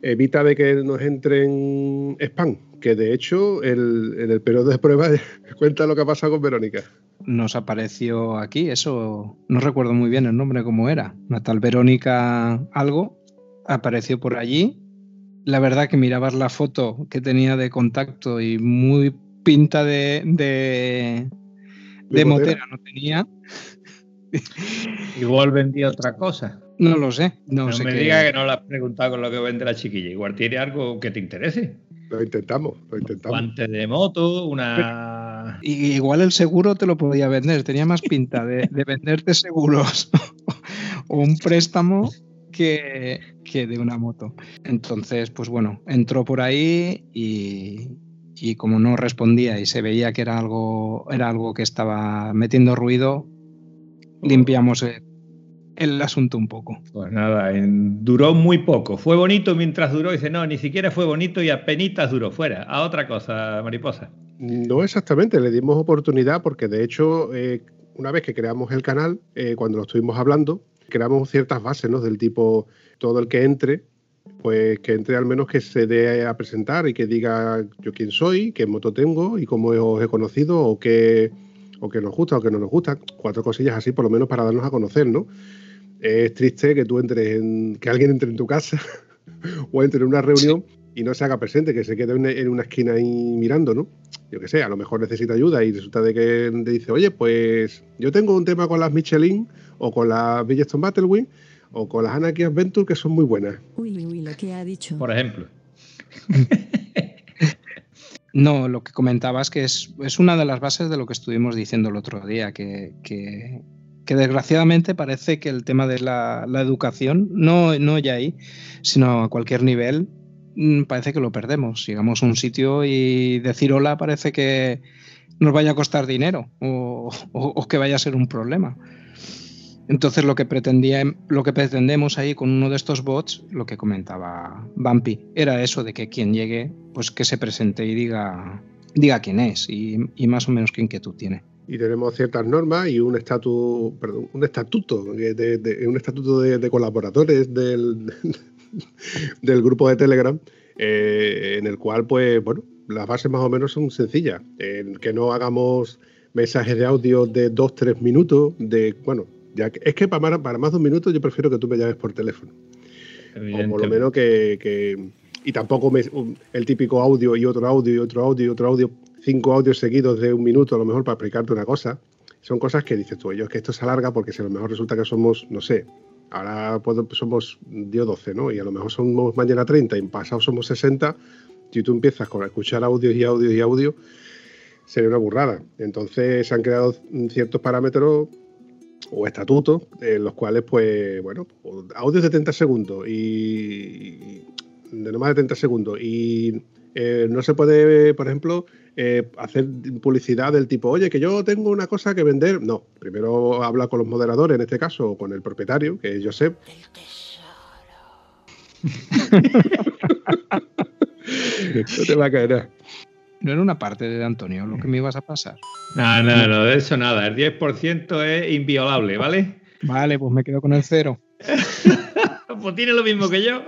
evita de que nos entren spam, que de hecho el, en el periodo de prueba cuenta lo que ha pasado con Verónica. Nos apareció aquí, eso no recuerdo muy bien el nombre cómo era. Natal Verónica algo apareció por allí. La verdad que mirabas la foto que tenía de contacto y muy pinta de, de, de motera no tenía. Igual vendía otra cosa. No lo sé. No, No, sé me diga que no lo has preguntado con lo que vende la chiquilla. Igual tiene algo que te interese. Lo intentamos, lo intentamos. Guantes de moto, una. Y igual el seguro te lo podía vender, tenía más pinta de, de venderte seguros o un préstamo que, que de una moto. Entonces, pues bueno, entró por ahí y, y como no respondía y se veía que era algo, era algo que estaba metiendo ruido, limpiamos el, el asunto un poco. Pues nada, en- duró muy poco. Fue bonito mientras duró. Dice, no, ni siquiera fue bonito y apenas duró. Fuera. A otra cosa, mariposa. No exactamente, le dimos oportunidad porque de hecho, eh, una vez que creamos el canal, eh, cuando lo estuvimos hablando, creamos ciertas bases, ¿no? Del tipo, todo el que entre, pues que entre al menos que se dé a presentar y que diga yo quién soy, qué moto tengo y cómo os he conocido o qué, o qué nos gusta o qué no nos gusta. Cuatro cosillas así, por lo menos para darnos a conocer, ¿no? Es triste que tú entres en, que alguien entre en tu casa o entre en una reunión y no se haga presente, que se quede en, una esquina ahí mirando, ¿no? Yo qué sé, a lo mejor necesita ayuda y resulta de que te dice, oye, pues yo tengo un tema con las Michelin o con las Bridgestone Battlewing o con las Anarchy Adventure que son muy buenas. Uy, uy, lo que ha dicho. Por ejemplo. No, lo que comentabas que es, es una de las bases de lo que estuvimos diciendo el otro día, que, que- que desgraciadamente parece que el tema de la, la educación, no, no ya ahí, sino a cualquier nivel, mm, parece que lo perdemos. Llegamos a un sitio y decir hola parece que nos vaya a costar dinero o, o- o que vaya a ser un problema. Entonces lo que pretendía, lo que pretendemos ahí con uno de estos bots, lo que comentaba Bumpy, era eso de que quien llegue, pues que se presente y diga, diga quién es y, más o menos qué inquietud tiene. Y tenemos ciertas normas y un estatus, perdón, un estatuto, de, un estatuto de, colaboradores del, del grupo de Telegram, eh, en el cual, pues, bueno, las bases más o menos son sencillas. En que no hagamos mensajes de audio de dos, tres minutos, de, bueno, ya que, es que para, más- para más de un minuto yo prefiero que tú me llames por teléfono. O por lo menos que, que- y tampoco me- un- el típico audio y otro audio y otro audio y otro audio, cinco audios seguidos de un minuto a lo mejor para explicarte una cosa. Son cosas que dices tú, yo es que esto se alarga porque si a lo mejor resulta que somos, no sé, ahora puedo- somos día 12, ¿no? Y a lo mejor somos mañana 30 y pasado somos 60. Si tú empiezas con escuchar audios y audios y audios, sería una burrada. Entonces se han creado ciertos parámetros o estatutos en los cuales, pues, bueno, audios de 30 segundos y, de no más de 30 segundos y eh, no se puede, por ejemplo, eh, hacer publicidad del tipo, oye, que yo tengo una cosa que vender. No, primero habla con los moderadores, en este caso, o con el propietario, que es Josep. no te va a caer. No era una parte de Antonio lo que me ibas a pasar. No, no, no, de eso nada. El 10% es inviolable, ¿vale? Vale, pues me quedo con el cero. Pues tiene lo mismo que yo.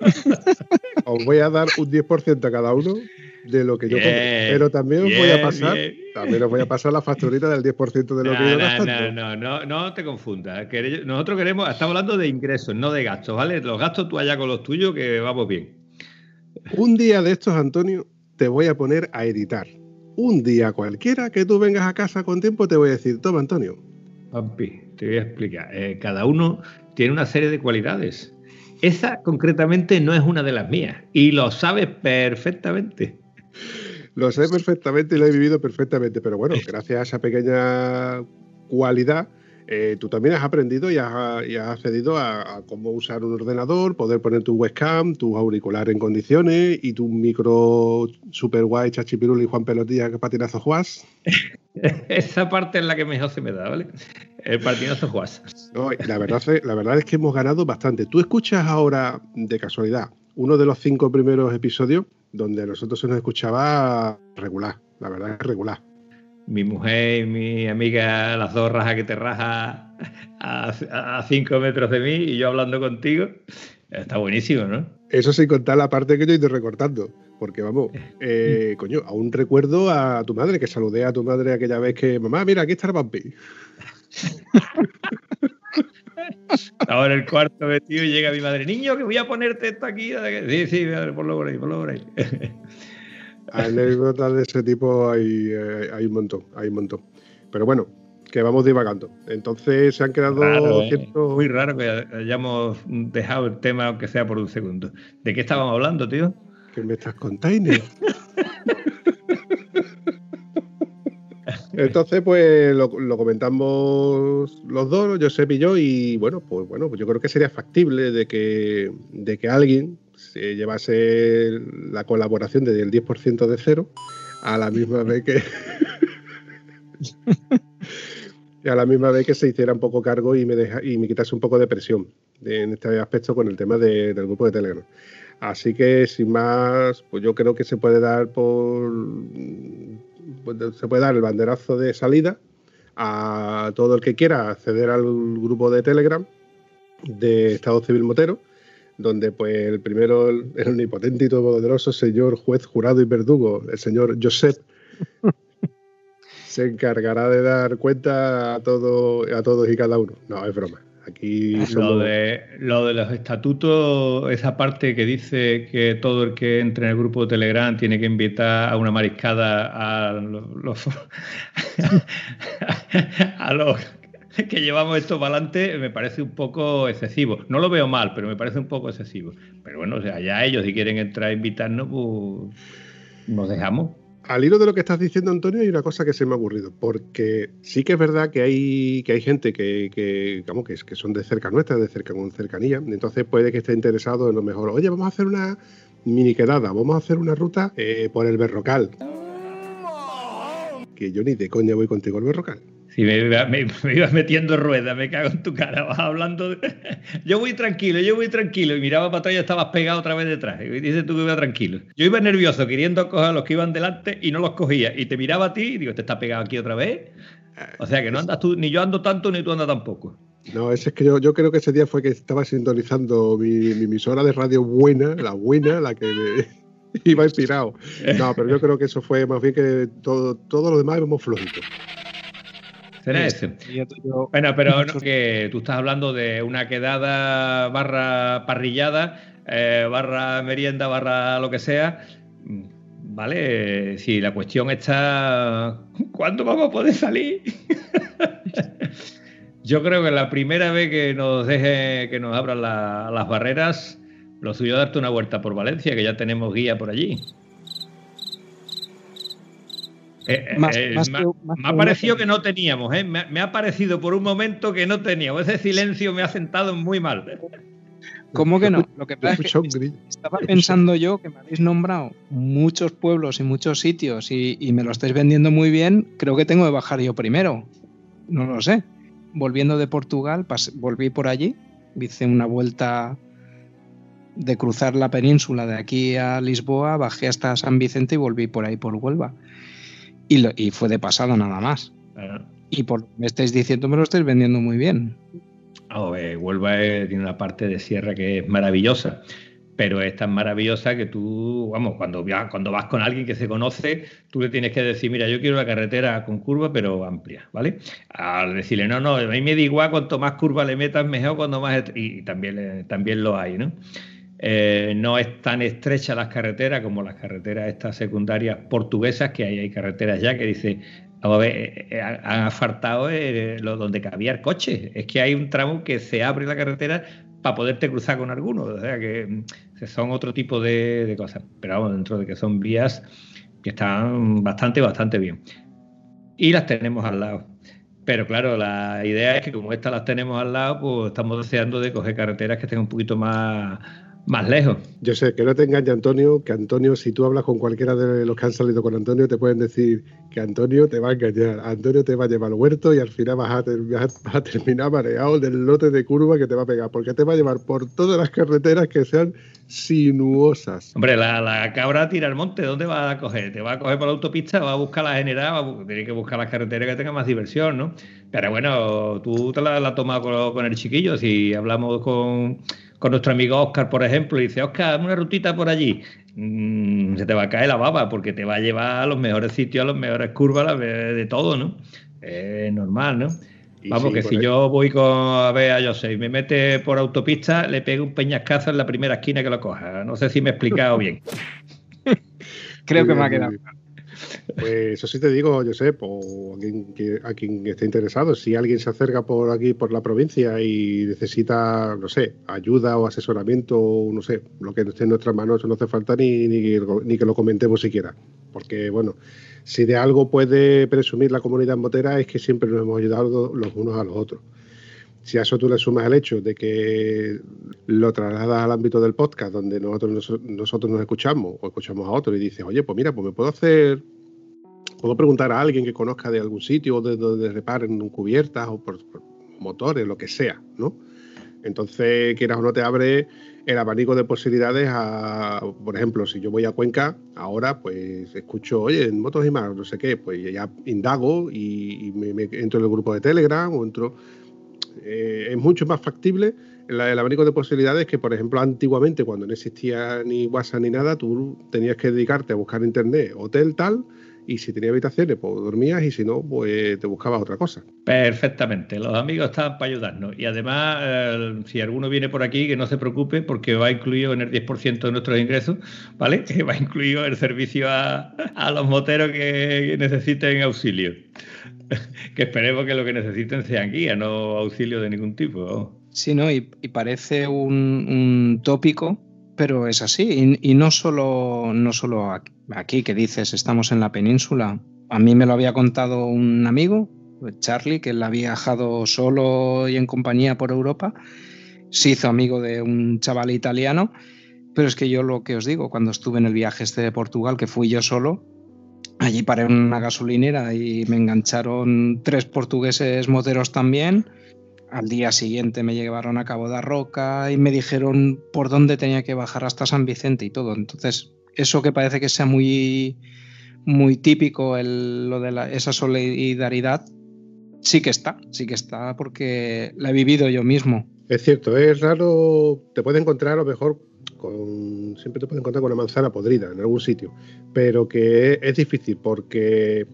Os voy a dar un 10% a cada uno de lo que yo Bien. Pero también os voy a pasar, bien. también os voy a pasar la facturita del 10% de lo que yo no, no, no, no, no te confundas. Nosotros queremos, estamos hablando de ingresos, no de gastos, ¿vale? Los gastos tú allá con los tuyos, que vamos bien. Un día de estos, Antonio, te voy a poner a editar. Un día cualquiera que tú vengas a casa con tiempo, te voy a decir, toma, Antonio, Pampi, te voy a explicar. Eh, cada uno tiene una serie de cualidades. Esa concretamente no es una de las mías y lo sabes perfectamente. lo sé perfectamente y lo he vivido perfectamente, pero bueno, gracias a esa pequeña cualidad, eh, tú también has aprendido y has, y has accedido a, a cómo usar un ordenador, poder poner tu webcam, tu auricular en condiciones y tu micro super guay, chachipirul y Juan Pelotilla que patinazo juas. Esa parte es la que mejor se me da, ¿vale? El patinazo Juas. No, la, verdad, es- la verdad es que hemos ganado bastante. Tú escuchas ahora, de casualidad, uno de los cinco primeros episodios donde a nosotros se nos escuchaba regular. La verdad es regular. Mi mujer y mi amiga, las dos rajas que te raja a, a cinco metros de mí y yo hablando contigo. Está buenísimo, ¿no? Eso sin contar la parte que yo he ido recortando. Porque vamos, eh, coño, aún recuerdo a tu madre, que saludé a tu madre aquella vez que, mamá, mira, aquí está el vampi. Estaba en el cuarto metido y llega mi madre, niño, que voy a ponerte esto aquí. Sí, sí, ponlo por ahí, ponlo por ahí. Anécdotas de ese tipo hay, eh, hay un montón, hay un montón. Pero bueno, que vamos divagando. Entonces se han quedado ¿eh? Muy raro que hayamos dejado el tema, aunque sea por un segundo. ¿De qué estábamos hablando, tío? Que me estás contando. Entonces, pues lo, comentamos los dos, Josep y yo, y bueno, pues bueno, pues yo creo que sería factible de que, de que alguien se llevase la colaboración del 10% de cero a la misma vez que. y a la misma vez que se hiciera un poco cargo y me, deja, y me quitase un poco de presión en este aspecto con el tema del grupo de Telegram. Así que, sin más, pues yo creo que se puede dar por. Pues, se puede dar el banderazo de salida a todo el que quiera acceder al grupo de Telegram de Estado Civil Motero, donde pues el primero, el omnipotente y poderoso señor juez, jurado y verdugo, el señor Josep, se encargará de dar cuenta a, todo, a todos y cada uno. No, es broma. Aquí lo, de, lo de los estatutos, esa parte que dice que todo el que entre en el grupo de Telegram tiene que invitar a una mariscada a los, a los que llevamos esto para adelante me parece un poco excesivo. No lo veo mal, pero me parece un poco excesivo. Pero bueno, o sea, ya ellos si quieren entrar a invitarnos, pues nos dejamos al hilo de lo que estás diciendo, Antonio, hay una cosa que se me ha ocurrido, porque sí que es verdad que hay, que hay gente que, que, que, son de cerca nuestra, de cerca con cercanía, entonces puede que esté interesado en lo mejor, oye, vamos a hacer una mini quedada, vamos a hacer una ruta eh, por el Berrocal. Que yo ni de coña voy contigo al Berrocal. Si me, ibas metiendo ruedas, me cago en tu cara, vas hablando. Yo voy tranquilo, yo voy tranquilo. Y miraba para atrás y estabas pegado otra vez detrás. Y dices tú que iba tranquilo. Yo iba nervioso queriendo coger a los que iban delante y no los cogía. Y te miraba a ti y digo, ¿te está pegado aquí otra vez? O sea que no andas tú, ni yo ando tanto ni tú andas tampoco. No, ese es que yo, yo creo que ese día fue que estaba sintonizando mi, mi emisora de radio buena, la buena, la que me, iba inspirado. No, pero yo creo que eso fue más bien que todo, todo lo demás íbamos flojitos. Será ese. Bueno, pero que tú estás hablando de una quedada barra parrillada, eh, barra merienda, barra lo que sea. Vale, si la cuestión está, ¿cuándo vamos a poder salir? Yo creo que la primera vez que nos deje, que nos abran las barreras, lo suyo es darte una vuelta por Valencia, que ya tenemos guía por allí. Eh, eh, eh, me, ha parecido que no teníamos, me, ha parecido por un momento que no teníamos. Ese silencio me ha sentado muy mal. ¿Cómo que no? Lo que pasa es que estaba pensando yo que me habéis nombrado muchos pueblos y muchos sitios y, me lo estáis vendiendo muy bien. Creo que tengo que bajar yo primero. No lo sé. Volviendo de Portugal, volví por allí, hice una vuelta de cruzar la península de aquí a Lisboa, bajé hasta San Vicente y volví por ahí por Huelva. Y, fue de pasado nada más. Y por me estáis diciendo, me lo estáis vendiendo muy bien. Huelva tiene una parte de sierra que es maravillosa, pero es tan maravillosa que tú, vamos, cuando, cuando vas con alguien que se conoce, tú le tienes que decir, mira, yo quiero la carretera con curva, pero amplia, ¿vale? Al decirle, no, no, a mí me da igual, cuanto más curva le metas, mejor, cuando más... Y también, también lo hay, ¿no? Eh, no es tan estrecha las carreteras como las carreteras estas secundarias portuguesas, que hay, carreteras ya que dice, a ver, eh, eh, han lo, donde cabía el coche. Es que hay un tramo que se abre la carretera para poderte cruzar con alguno. O sea que mm, son otro tipo de, de cosas. Pero vamos, dentro de que son vías que están bastante, bastante bien. Y las tenemos al lado. Pero claro, la idea es que como estas las tenemos al lado, pues estamos deseando de coger carreteras que estén un poquito más más lejos. Yo sé, que no te engañe Antonio, que Antonio, si tú hablas con cualquiera de los que han salido con Antonio, te pueden decir que Antonio te va a engañar, Antonio te va a llevar al huerto y al final vas a, terminar mareado del lote de curva que te va a pegar, porque te va a llevar por todas las carreteras que sean sinuosas. Hombre, la, cabra tira al monte, ¿dónde va a coger? ¿Te va a coger por la autopista? ¿Va a buscar la general? Va a, tener que buscar las carreteras que tengan más diversión, ¿no? Pero bueno, tú te la, has tomado con el chiquillo, si hablamos con con nuestro amigo Oscar, por ejemplo, y dice, Oscar, una rutita por allí, mm, se te va a caer la baba porque te va a llevar a los mejores sitios, a las mejores curvas, de todo, ¿no? Es normal, ¿no? Vamos, que si yo voy con, a ver a José y me mete por autopista, le pego un peñascazo en la primera esquina que lo coja. No sé si me he explicado bien. Creo que me ha quedado. Pues eso sí te digo, Josep, o a quien, a quien esté interesado, si alguien se acerca por aquí, por la provincia y necesita, no sé, ayuda o asesoramiento, no sé, lo que esté en nuestras manos, no hace falta ni, ni, que lo comentemos siquiera. Porque, bueno, si de algo puede presumir la comunidad motera es que siempre nos hemos ayudado los unos a los otros. Si a eso tú le sumas el hecho de que lo trasladas al ámbito del podcast, donde nosotros, nosotros nos escuchamos o escuchamos a otro y dices, oye, pues mira, pues me puedo hacer, puedo preguntar a alguien que conozca de algún sitio de donde reparen cubiertas o por, motores, lo que sea, ¿no? Entonces, quieras o no, te abre el abanico de posibilidades a, por ejemplo, si yo voy a Cuenca, ahora pues escucho, oye, en motos y más, no sé qué, pues ya indago y, me, me, entro en el grupo de Telegram o entro eh, es mucho más factible el, el, abanico de posibilidades que, por ejemplo, antiguamente, cuando no existía ni WhatsApp ni nada, tú tenías que dedicarte a buscar internet, hotel tal, y si tenía habitaciones, pues dormías y si no, pues te buscabas otra cosa. Perfectamente, los amigos estaban para ayudarnos. Y además, eh, si alguno viene por aquí, que no se preocupe porque va incluido en el 10% de nuestros ingresos, ¿vale? Va incluido el servicio a los moteros que necesiten auxilio. que esperemos que lo que necesiten sean guía, no auxilio de ningún tipo. Sí, ¿no? Y, parece un, tópico, pero es así. Y, no, solo, no solo aquí, que dices, estamos en la península. A mí me lo había contado un amigo, Charlie, que él había viajado solo y en compañía por Europa. Se hizo amigo de un chaval italiano. Pero es que yo lo que os digo, cuando estuve en el viaje este de Portugal, que fui yo solo, Allí paré en una gasolinera y me engancharon tres portugueses moteros también. Al día siguiente me llevaron a Cabo de Roca y me dijeron por dónde tenía que bajar hasta San Vicente y todo. Entonces, eso que parece que sea muy, muy típico, lo de esa solidaridad, sí que está, sí que está porque la he vivido yo mismo. Es cierto, es raro, te puede encontrar a lo mejor siempre te puedes encontrar con una manzana podrida en algún sitio, pero que es, difícil porque,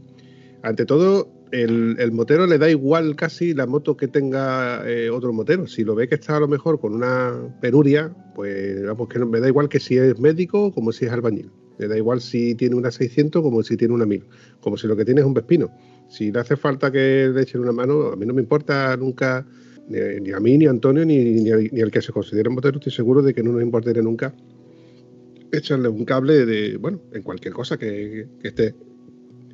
ante todo, el, motero le da igual casi la moto que tenga eh, otro motero. Si lo ve que está a lo mejor con una penuria, pues vamos, que me da igual que si es médico como si es albañil. Me da igual si tiene una 600 como si tiene una 1000. Como si lo que tiene es un vespino. Si le hace falta que le echen una mano, a mí no me importa nunca ni, a mí, ni a Antonio, ni, ni, al que se considera motero, estoy seguro de que no nos importaría nunca echarle un cable de, bueno, en cualquier cosa que, esté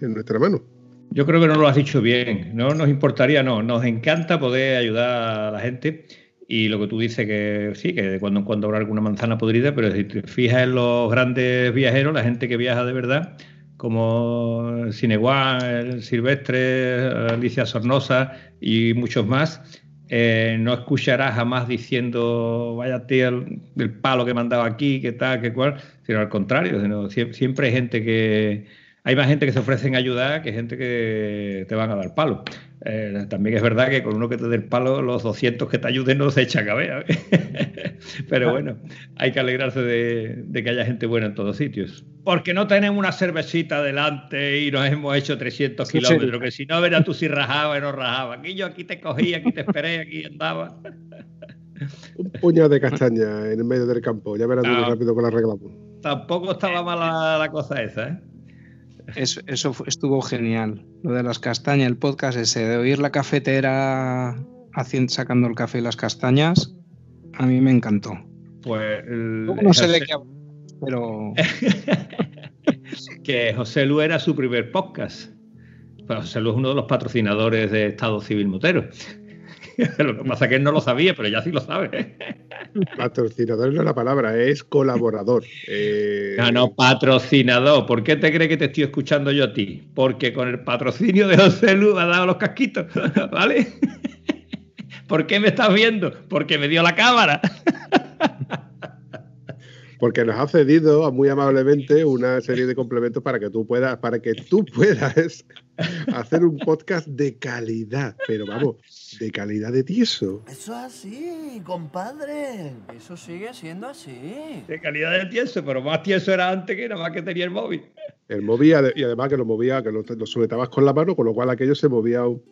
en nuestra mano. Yo creo que no lo has dicho bien. No nos importaría, no. Nos encanta poder ayudar a la gente. Y lo que tú dices que sí, que de cuando en cuando habrá alguna manzana podrida, pero si te fijas en los grandes viajeros, la gente que viaja de verdad, como Cineguán, Silvestre, Alicia Sornosa y muchos más, eh, no escucharás jamás diciendo, vaya tío, el, palo que mandaba aquí, que tal, que cual, sino al contrario, siempre hay gente que, hay más gente que se ofrecen a ayudar que gente que te van a dar palo. Eh, también es verdad que con uno que te dé el palo, los 200 que te ayuden no se echa cabeza. Pero ah. bueno, hay que alegrarse de, que haya gente buena en todos sitios. Porque no tenemos una cervecita delante y nos hemos hecho 300 kilómetros, que si no, verás tú si rajaba y no rajaba. Aquí yo aquí te cogí, aquí te esperé, aquí andaba. Un puñado de castaña en el medio del campo, ya verás tú ah. rápido con la regla. Tampoco estaba mala la cosa esa, ¿eh? Eso, estuvo genial. Lo de las castañas, el podcast ese, de oír la cafetera haciendo, sacando el café y las castañas, a mí me encantó. Pues. no sé de qué pero. que José Lu era su primer podcast. José Lu es uno de los patrocinadores de Estado Civil Motero. lo que pasa es que él no lo sabía, pero ya sí lo sabe. Patrocinador no es la palabra, es colaborador. Eh... No, no, patrocinador. ¿Por qué te crees que te estoy escuchando yo a ti? Porque con el patrocinio de José Luz ha dado los casquitos, ¿vale? ¿Por qué me estás viendo? Porque me dio la cámara porque nos ha cedido muy amablemente una serie de complementos para que tú puedas, para que tú puedas hacer un podcast de calidad, pero vamos, de calidad de tieso. Eso es así, compadre. Eso sigue siendo así. De calidad de tieso, pero más tieso era antes que nada más que tenía el móvil. El móvil y además que lo movía, que lo, sujetabas con la mano, con lo cual aquello se movía un,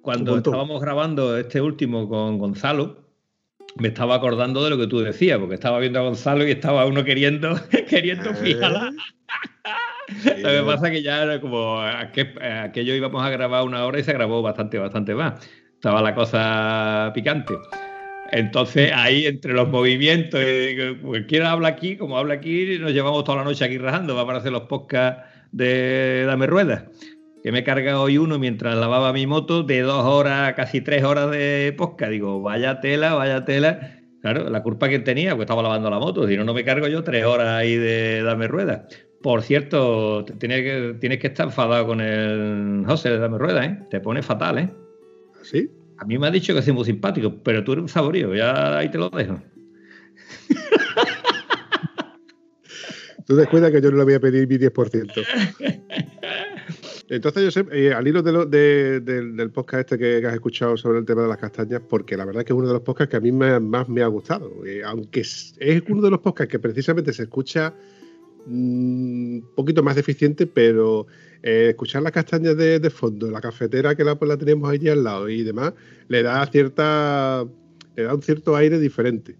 Cuando estábamos grabando este último con Gonzalo, me estaba acordando de lo que tú decías, porque estaba viendo a Gonzalo y estaba uno queriendo, queriendo fijarla. Lo que pasa es que ya era como aquello íbamos a grabar una hora y se grabó bastante, bastante más. Estaba la cosa picante. Entonces ahí entre los movimientos, cualquiera habla aquí, como habla aquí, nos llevamos toda la noche aquí rajando, vamos a hacer los podcasts de Dame Ruedas, que me he cargado hoy uno mientras lavaba mi moto de dos horas, casi tres horas de podcast. Digo, vaya tela, vaya tela. Claro, la culpa que tenía, pues estaba lavando la moto, si no, no me cargo yo tres horas ahí de Dame Ruedas. Por cierto, tienes que, tienes que estar enfadado con el José de Dame Ruedas, ¿eh? Te pone fatal, ¿eh? ¿Sí? A mí me ha dicho que soy muy simpático, pero tú eres un saborío, ya ahí te lo dejo. Tú descuida que yo no le voy a pedir mi 10%. Entonces, yo sé, eh, al hilo del podcast este que, has escuchado sobre el tema de las castañas, porque la verdad es que es uno de los podcasts que a mí más me ha gustado. Eh, aunque es, uno de los podcasts que precisamente se escucha un mm, poquito más deficiente, pero eh, escuchar las castañas de, fondo, la cafetera que la, pues, la tenemos allí al lado y demás, le da cierta le da un cierto aire diferente.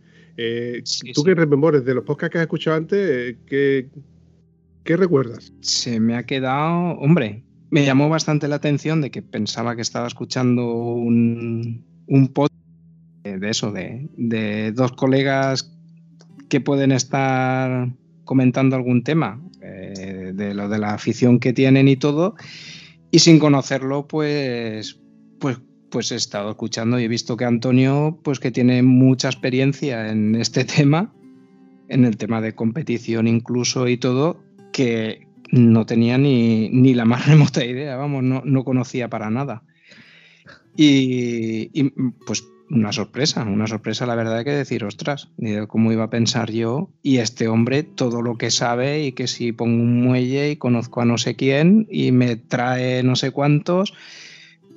Tú que rememores de los podcasts que has escuchado antes, ¿qué, ¿qué recuerdas? Se me ha quedado, hombre, me llamó bastante la atención de que pensaba que estaba escuchando un, un podcast de eso, de, dos colegas que pueden estar comentando algún tema, eh, de lo de la afición que tienen y todo, y sin conocerlo, pues, pues, pues he estado escuchando y he visto que Antonio, pues que tiene mucha experiencia en este tema, en el tema de competición incluso y todo, que, no tenía ni, la más remota idea, vamos, no, conocía para nada. Y, pues una sorpresa, una sorpresa, la verdad que decir, ostras, cómo iba a pensar yo y este hombre todo lo que sabe y que si pongo un muelle y conozco a no sé quién y me trae no sé cuántos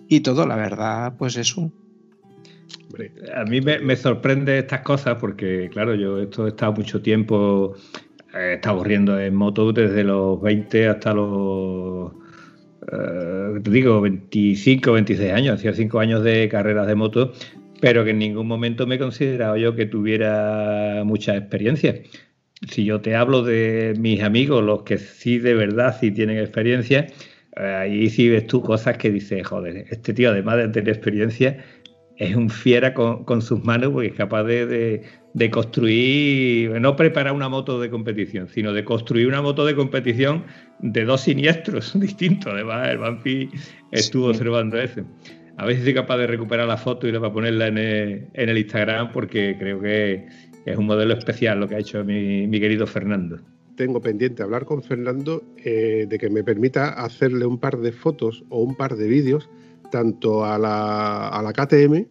y todo, la verdad, pues eso. A mí me, me sorprende estas cosas porque, claro, yo esto he estado mucho tiempo he estado corriendo en moto desde los 20 hasta los, eh, digo, 25, 26 años, hacía 5 años de carreras de moto, pero que en ningún momento me he considerado yo que tuviera mucha experiencia. Si yo te hablo de mis amigos, los que sí de verdad sí tienen experiencia, eh, ahí sí ves tú cosas que dices, joder, este tío además de tener experiencia, es un fiera con, sus manos porque es capaz de, de construir, no preparar una moto de competición, sino de construir una moto de competición de dos siniestros distintos. Además, el Banfi estuvo observando eso. A ver si soy capaz de recuperar la foto y le va a ponerla en el, Instagram porque creo que es un modelo especial lo que ha hecho mi, querido Fernando. Tengo pendiente hablar con Fernando eh, de que me permita hacerle un par de fotos o un par de vídeos tanto a la, a la KTM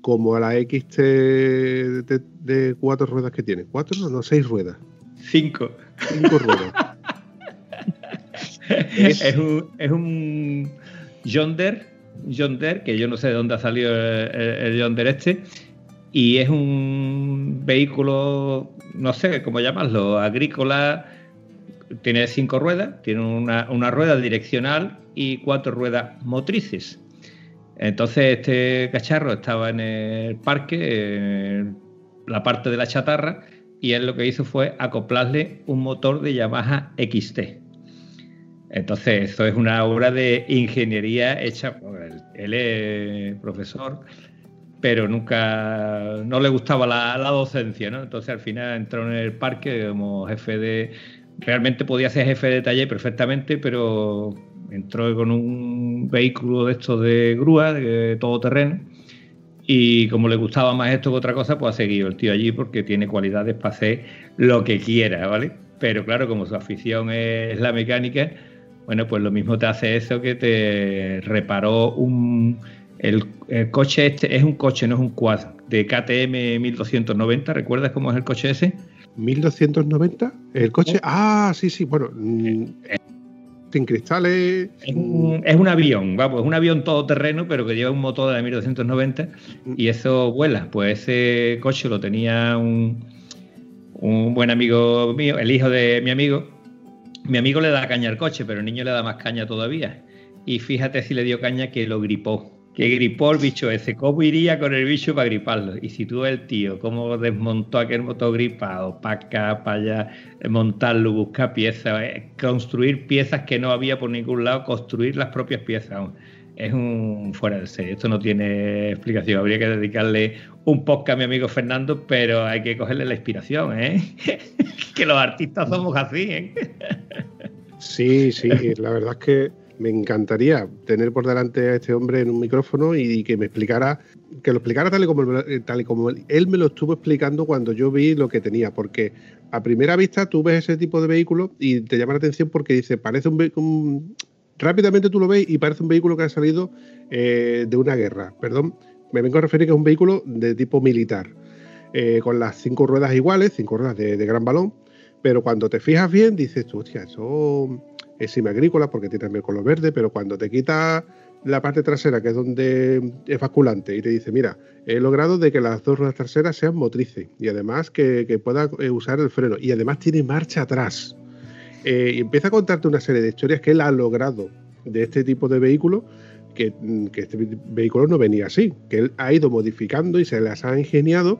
como a la XT de, cuatro ruedas que tiene. ¿Cuatro o no? Seis ruedas. Cinco. Cinco ruedas. es, un, es un Yonder, Yonder, que yo no sé de dónde ha salido el, Yonder este, y es un vehículo, no sé cómo llamarlo, agrícola, tiene cinco ruedas, tiene una, una rueda direccional y cuatro ruedas motrices. Entonces este cacharro estaba en el parque, en la parte de la chatarra, y él lo que hizo fue acoplarle un motor de Yamaha XT. Entonces, eso es una obra de ingeniería hecha por él. Él es profesor, pero nunca no le gustaba la, docencia, ¿no? Entonces, al final entró en el parque como jefe de. Realmente podía ser jefe de taller perfectamente, pero entró con un vehículo de estos de grúa, de todo terreno, y como le gustaba más esto que otra cosa, pues ha seguido el tío allí porque tiene cualidades para hacer lo que quiera, ¿vale? Pero claro, como su afición es la mecánica, bueno, pues lo mismo te hace eso que te reparó un... El, coche este es un coche, no es un quad, de KTM 1290, ¿recuerdas cómo es el coche ese? 1290, el coche, ah, sí, sí, bueno, mm, cristales. Es un, avión, vamos, es un avión todoterreno, pero que lleva un motor de 1290 y eso vuela. Pues ese coche lo tenía un, un buen amigo mío, el hijo de mi amigo. Mi amigo le da caña al coche, pero el niño le da más caña todavía. Y fíjate si le dio caña que lo gripó. Que gripó el bicho ese. ¿Cómo iría con el bicho para griparlo? Y si tú el tío, cómo desmontó aquel motor gripado, para acá, para allá, montarlo, buscar piezas, eh, construir piezas que no había por ningún lado, construir las propias piezas. Es un fuera de serie. Esto no tiene explicación. Habría que dedicarle un podcast a mi amigo Fernando, pero hay que cogerle la inspiración, ¿eh? que los artistas somos así, ¿eh? Sí, sí, la verdad es que me encantaría tener por delante a este hombre en un micrófono y que me explicara, que lo explicara tal y como, tal y como él me lo estuvo explicando cuando yo vi lo que tenía, porque a primera vista tú ves ese tipo de vehículo y te llama la atención porque dice, parece un, vehículo... rápidamente tú lo ves y parece un vehículo que ha salido eh, de una guerra. Perdón, me vengo a referir que es un vehículo de tipo militar, eh, con las cinco ruedas iguales, cinco ruedas de, de gran balón, pero cuando te fijas bien dices tú, hostia, eso es agrícola porque tiene también color verde, pero cuando te quita la parte trasera, que es donde es basculante, y te dice, mira, he logrado de que las dos ruedas traseras sean motrices y además que, pueda eh, usar el freno y además tiene marcha atrás. Eh, y empieza a contarte una serie de historias que él ha logrado de este tipo de vehículo, que, mm, que este vehículo no venía así, que él ha ido modificando y se las ha ingeniado.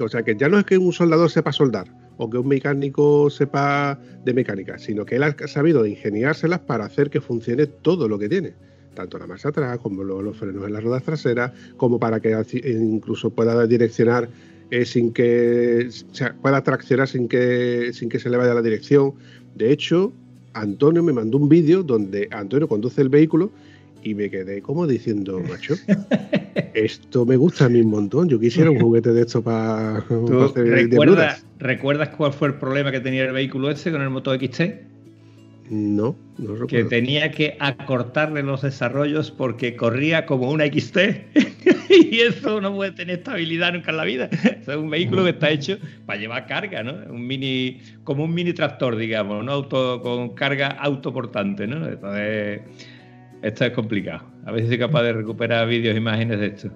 O sea que ya no es que un soldador sepa soldar, o que un mecánico sepa de mecánica, sino que él ha sabido ingeniárselas para hacer que funcione todo lo que tiene, tanto la marcha atrás como los, frenos en las ruedas traseras, como para que incluso pueda direccionar eh, sin que pueda traccionar sin que sin que se le vaya la dirección. De hecho, Antonio me mandó un vídeo donde Antonio conduce el vehículo y me quedé como diciendo, macho, esto me gusta a mí un montón. Yo quisiera un juguete de esto para hacer ¿recuerdas, ¿Recuerdas cuál fue el problema que tenía el vehículo ese con el Moto XT? No, no recuerdo. Que tenía que acortarle los desarrollos porque corría como una XT y eso no puede tener estabilidad nunca en la vida. es un vehículo que está hecho para llevar carga, ¿no? Un mini, como un mini tractor, digamos, un auto con carga autoportante, ¿no? Entonces esto es complicado. A ver si soy capaz de recuperar vídeos e imágenes de esto.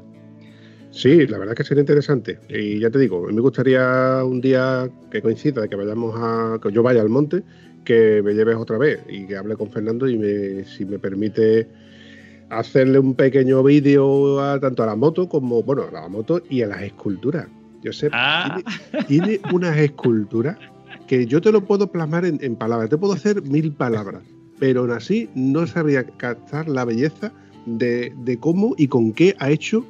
Sí, la verdad es que sería interesante. Y ya te digo, me gustaría un día que coincida, que vayamos a. que yo vaya al monte, que me lleves otra vez y que hable con Fernando y me, si me permite hacerle un pequeño vídeo tanto a la moto como, bueno, a la moto y a las esculturas. Yo sé, ah. tiene, unas esculturas que yo te lo puedo plasmar en, en palabras, te puedo hacer mil palabras pero aún así no sabría captar la belleza de, cómo y con qué ha hecho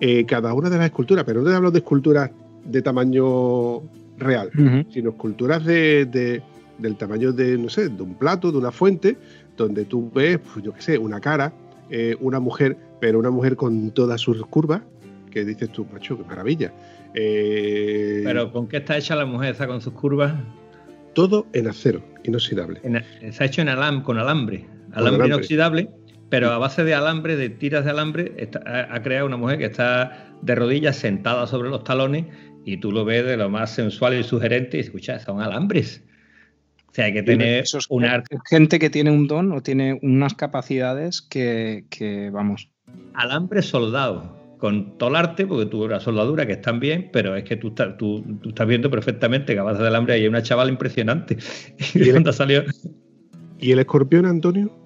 eh, cada una de las esculturas. Pero no te hablo de esculturas de tamaño real, sino esculturas de, del tamaño de, no sé, de un plato, de una fuente, donde tú ves, pues, yo qué sé, una cara, eh, una mujer, pero una mujer con todas sus curvas, que dices tú, macho, qué maravilla. Eh, pero ¿con qué está hecha la mujer esa con sus curvas? Todo en acero inoxidable. se ha hecho en alam, con alambre, alambre, inoxidable, pero a base de alambre, de tiras de alambre, ha, creado una mujer que está de rodillas sentada sobre los talones y tú lo ves de lo más sensual y sugerente y escucha, son alambres. O sea, hay que tener una gente que tiene un don o tiene unas capacidades que, que vamos. Alambre soldado con todo el arte, porque tú la soldadura que están bien, pero es que tú, estás, tú, estás viendo perfectamente que a base del hambre hay una chavala impresionante. ¿Y, el, salió? ¿Y el escorpión, Antonio?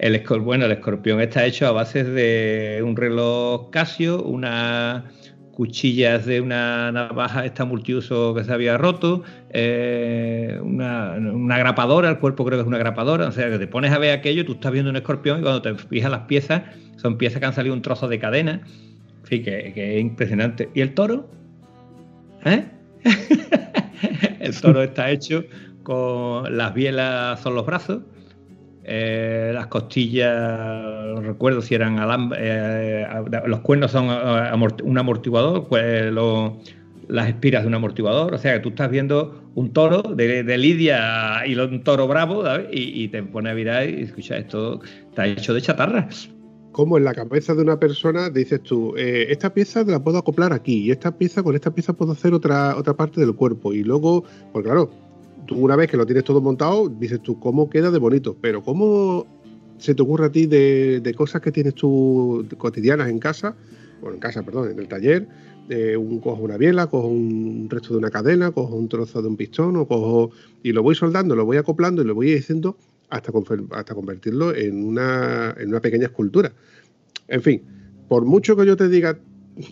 El bueno, el escorpión está hecho a base de un reloj Casio, unas cuchillas de una navaja esta multiuso que se había roto, eh, una, una, grapadora, el cuerpo creo que es una grapadora, o sea que te pones a ver aquello, tú estás viendo un escorpión y cuando te fijas las piezas son piezas que han salido un trozo de cadena. En fin, que, es impresionante. ¿Y el toro? ¿Eh? el toro está hecho con las bielas son los brazos, eh, las costillas, recuerdo si eran alambre, eh, los cuernos son un amortiguador, pues las espiras de un amortiguador, o sea que tú estás viendo un toro de, Lidia y un toro bravo y, te pone a mirar y escucha, esto está hecho de chatarra como en la cabeza de una persona dices tú, eh, esta pieza la puedo acoplar aquí y esta pieza con esta pieza puedo hacer otra, otra parte del cuerpo. Y luego, pues claro, tú una vez que lo tienes todo montado, dices tú, ¿cómo queda de bonito? Pero ¿cómo se te ocurre a ti de, cosas que tienes tú cotidianas en casa? Bueno, en casa, perdón, en el taller. Eh, un, cojo una biela, cojo un resto de una cadena, cojo un trozo de un pistón o cojo y lo voy soldando, lo voy acoplando y lo voy diciendo hasta, hasta convertirlo en una, en una pequeña escultura. En fin, por mucho que yo te diga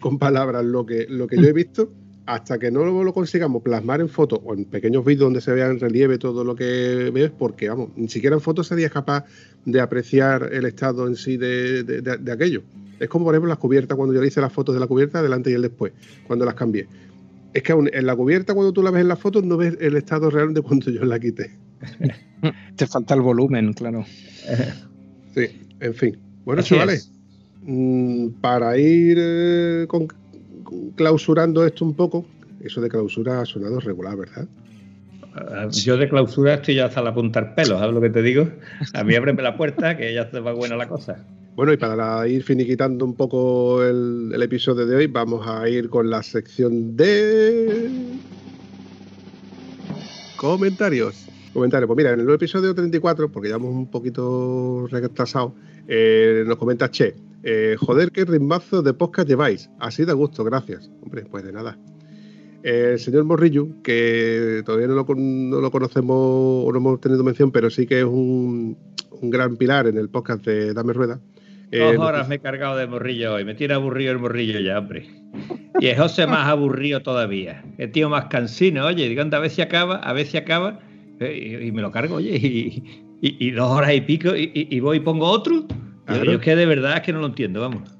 con palabras lo que, lo que yo he visto, hasta que no lo, lo consigamos plasmar en fotos o en pequeños vídeos donde se vea en relieve todo lo que ves, porque vamos, ni siquiera en fotos serías capaz de apreciar el estado en sí de, de- de- de aquello. Es como por ejemplo las cubiertas, cuando yo le hice las fotos de la cubierta, delante y el después, cuando las cambié. Es que aún en la cubierta, cuando tú la ves en las fotos, no ves el estado real de cuando yo la quité. Te falta el volumen, claro. Sí, en fin. Bueno, Así chavales, mm, para ir eh, con- clausurando esto un poco, eso de clausura ha sonado regular, ¿verdad? Ah, Yo de clausura estoy ya hasta la punta del pelo, ¿sabes lo que te digo? A mí ábreme la puerta, que ya se va buena la cosa. Bueno, y para ir finiquitando un poco el, el episodio de hoy, vamos a ir con la sección de comentarios. Comentarios. Pues mira, en el episodio 34, porque ya vamos un poquito retrasados, eh, nos comenta Che. Eh, joder, qué ritmazo de podcast lleváis. Así de gusto, gracias. Hombre, pues de nada. El señor Morrillo, que todavía no lo, con- no lo conocemos o no hemos tenido mención, pero sí que es un, un gran pilar en el podcast de Dame Rueda. eh, Dos horas me he cargado de morrillo hoy. Me tiene aburrido el morrillo ya, hombre. Y es José más aburrido todavía. El tío más cansino, oye. Digo, anda, a ver si acaba, a ver si acaba. eh, Y, y me lo cargo, oye. Y, y- y dos horas y pico. Y voy y pongo otro. Yo, Claro. yo es que de verdad es que no lo entiendo, vamos.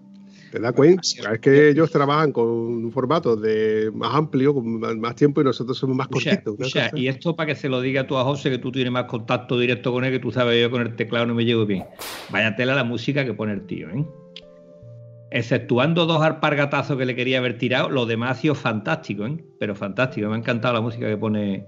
¿Te das cuenta? Es. Que ellos trabajan con un formato de más amplio, con más- tiempo y nosotros somos más cortitos. una escucha, cosa. y esto para que se lo diga tú a José, que tú tienes más contacto directo con él, que tú sabes, yo con el teclado no me llevo bien. Vaya tela la música que pone el tío, ¿eh? Exceptuando dos alpargatazos que le quería haber tirado, lo demás ha sido fantástico, ¿eh? Pero fantástico, me ha encantado la música que pone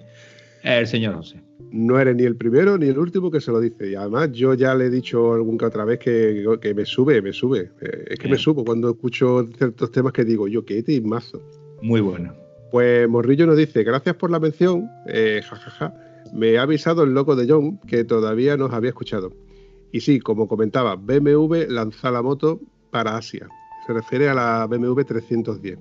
el señor José. No eres ni el primero ni el último que se lo dice. Y además yo ya le he dicho algún que otra vez que, que me sube, me sube. Eh, es que me subo cuando escucho ciertos temas que digo, yo qué mazo. Muy bueno. Pues Morrillo nos dice, gracias por la mención, eh, jajaja. Me ha avisado el loco de John que todavía nos había escuchado. Y sí, como comentaba, BMW lanza la moto para Asia. Se refiere a la BMW 310.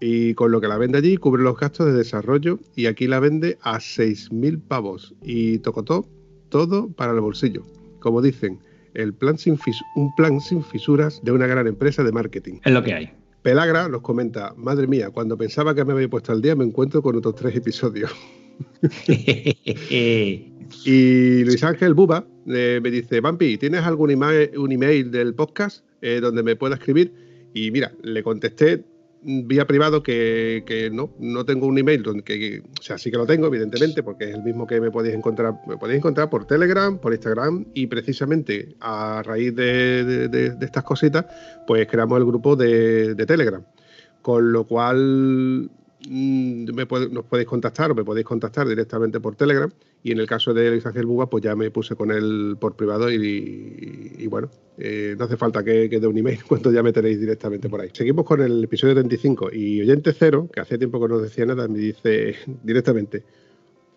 Y con lo que la vende allí cubre los gastos de desarrollo y aquí la vende a 6.000 pavos. Y tocotó todo para el bolsillo. Como dicen, el plan sin fis- un plan sin fisuras de una gran empresa de marketing. Es lo que hay. Pelagra nos comenta, madre mía, cuando pensaba que me había puesto al día me encuentro con otros tres episodios. Y Luis Ángel Buba eh, me dice, Vampi, ¿tienes algún email, un email del podcast eh, donde me pueda escribir? Y mira, le contesté vía privado que, que no, no tengo un email, donde, que, o sea, sí que lo tengo, evidentemente, porque es el mismo que me podéis encontrar, me podéis encontrar por Telegram, por Instagram, y precisamente a raíz de, de- de- estas cositas, pues creamos el grupo de, Telegram. Con lo cual me puede- nos podéis contactar o me podéis contactar directamente por Telegram. Y en el caso de Luis Buga, pues ya me puse con él por privado y, y bueno, eh, no hace falta que, que dé un email cuando ya me tenéis directamente por ahí. Seguimos con el episodio 35 y oyente cero, que hace tiempo que no decía nada, me dice directamente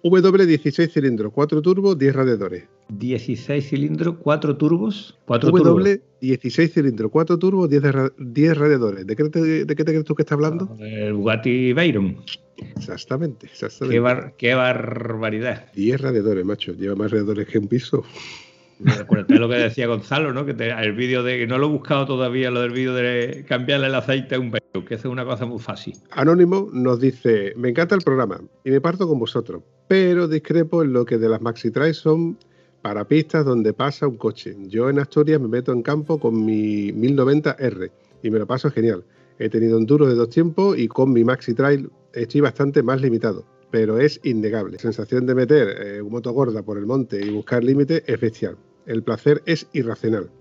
W16 cilindros, 4 turbos, 10 radiadores. 16 cilindros, 4 turbos. 4 turbos. W16 cilindros, 4 turbos, 10, de ra- 10 radiadores. ¿De qué, te, ¿De qué te crees tú que está hablando? El Bugatti Veyron. Exactamente, exactamente. Qué, bar- qué barbaridad. 10 radiadores, macho. Lleva más radiadores que un piso. De lo que decía Gonzalo, ¿no? Que te- el vídeo de. No lo he buscado todavía, lo del vídeo de cambiarle el aceite a un Veyron, que es una cosa muy fácil. Anónimo nos dice, me encanta el programa y me parto con vosotros, pero discrepo en lo que de las maxi trail son para pistas donde pasa un coche. Yo en Asturias me meto en campo con mi 1090R y me lo paso genial. He tenido enduro de dos tiempos y con mi maxi trail estoy bastante más limitado, pero es innegable. La sensación de meter eh, un moto gorda por el monte y buscar límite es bestial. El placer es irracional.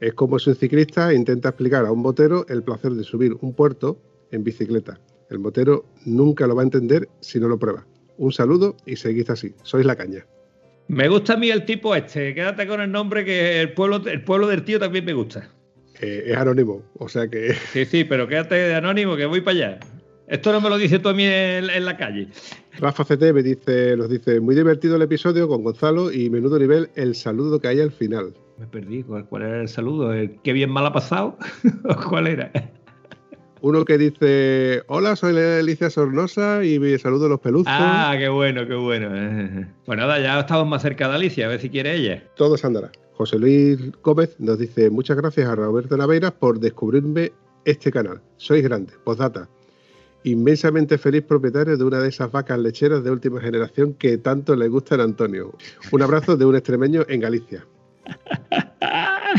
Es como si un ciclista intenta explicar a un botero el placer de subir un puerto en bicicleta. El motero nunca lo va a entender si no lo prueba. Un saludo y seguid así. Sois la caña. Me gusta a mí el tipo este. Quédate con el nombre que el pueblo, el pueblo del tío también me gusta. Eh, es anónimo, o sea que Sí, sí, pero quédate de anónimo que voy para allá. Esto no me lo dices tú a mí en, en la calle. Rafa CT me dice, nos dice, muy divertido el episodio con Gonzalo y menudo nivel el saludo que hay al final. Me perdí. ¿Cuál, cuál era el saludo? ¿El qué bien mal ha pasado? ¿O ¿Cuál era? Uno que dice, hola, soy Alicia Sornosa y me saludo a los peluzos. Ah, qué bueno, qué bueno. Pues nada, ya estamos más cerca de Alicia, a ver si quiere ella. Todo se andará. José Luis Gómez nos dice muchas gracias a Roberto Naveiras por descubrirme este canal. Sois grande. Postdata. Inmensamente feliz propietario de una de esas vacas lecheras de última generación que tanto le gustan a Antonio. Un abrazo de un extremeño en Galicia.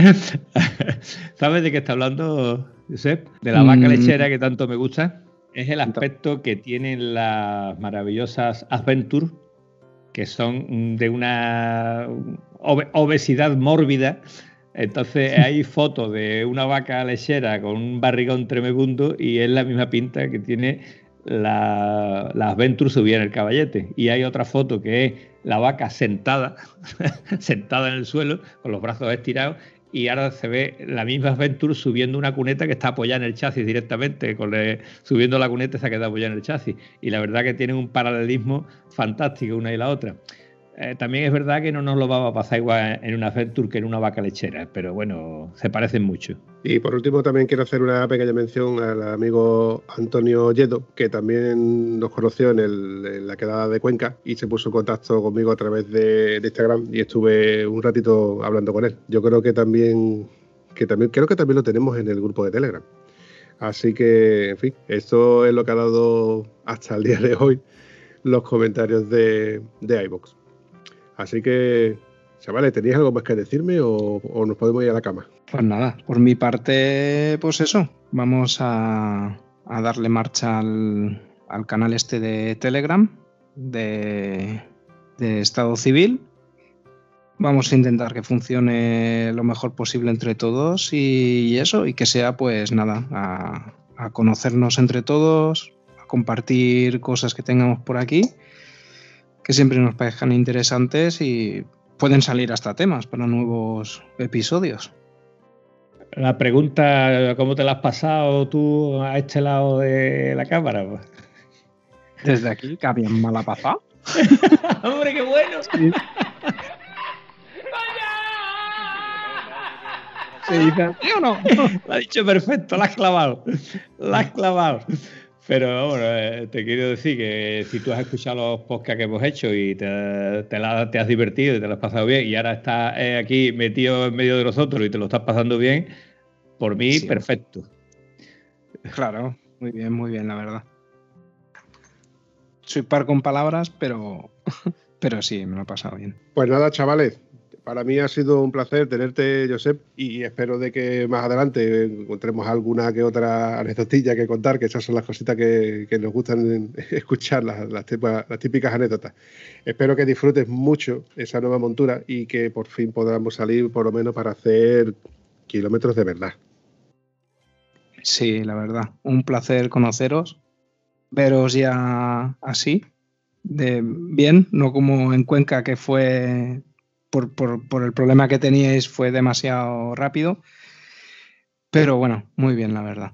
¿Sabes de qué está hablando, Josep? De la vaca Mm. lechera que tanto me gusta. Es el aspecto que tienen las maravillosas Adventure, que son de una obe- obesidad mórbida. Entonces hay fotos de una vaca lechera con un barrigón tremebundo y es la misma pinta que tiene la, la Adventure subida en el caballete. Y hay otra foto que es la vaca sentada, sentada en el suelo, con los brazos estirados, y ahora se ve la misma Adventure subiendo una cuneta que está apoyada en el chasis directamente, con el- subiendo la cuneta se ha quedado apoyada en el chasis. Y la verdad que tienen un paralelismo fantástico una y la otra. Eh, también es verdad que no nos lo vamos a pasar igual en una Adventure que en una vaca lechera, pero bueno, se parecen mucho. Y por último también quiero hacer una pequeña mención al amigo Antonio Yedo, que también nos conoció en, la quedada de Cuenca y se puso en contacto conmigo a través de, de Instagram y estuve un ratito hablando con él. Yo creo que también, que también, creo que también lo tenemos en el grupo de Telegram. Así que, en fin, esto es lo que ha dado hasta el día de hoy los comentarios de, de iVoox. Así que, chavales, ¿tenéis algo más que decirme o, nos podemos ir a la cama? Pues nada, por mi parte, pues eso. Vamos a, darle marcha al, al canal este de Telegram de, Estado Civil. Vamos a intentar que funcione lo mejor posible entre todos y, eso, y que sea pues nada, a conocernos entre todos, a compartir cosas que tengamos por aquí, que siempre nos parezcan interesantes y pueden salir hasta temas para nuevos episodios. La pregunta, ¿cómo te la has pasado tú a este lado de la cámara? Desde aquí, que habían mala pasada. ¡Hombre, qué bueno! ¿Se dice así o no? Lo has dicho perfecto, la has clavado. La has clavado. Pero bueno, eh, te quiero decir que si tú has escuchado los podcasts que hemos hecho y te, te la- te has divertido y te lo has pasado bien y ahora estás eh, aquí metido en medio de nosotros y te lo estás pasando bien, por mí, Sí. perfecto. Claro, muy bien, muy bien, la verdad. Soy par con palabras, pero, pero sí, me lo he pasado bien. Pues nada, chavales, para mí ha sido un placer tenerte, Josep, y espero de que más adelante encontremos alguna que otra anecdotilla que contar, que esas son las cositas que, nos gustan escuchar, las, las tipa- las típicas anécdotas. Espero que disfrutes mucho esa nueva montura y que por fin podamos salir por lo menos para hacer kilómetros de verdad. Sí, la verdad. Un placer conoceros, veros ya así, de bien, no como en Cuenca que fue por, el problema que teníais fue demasiado rápido. Pero bueno, muy bien, la verdad.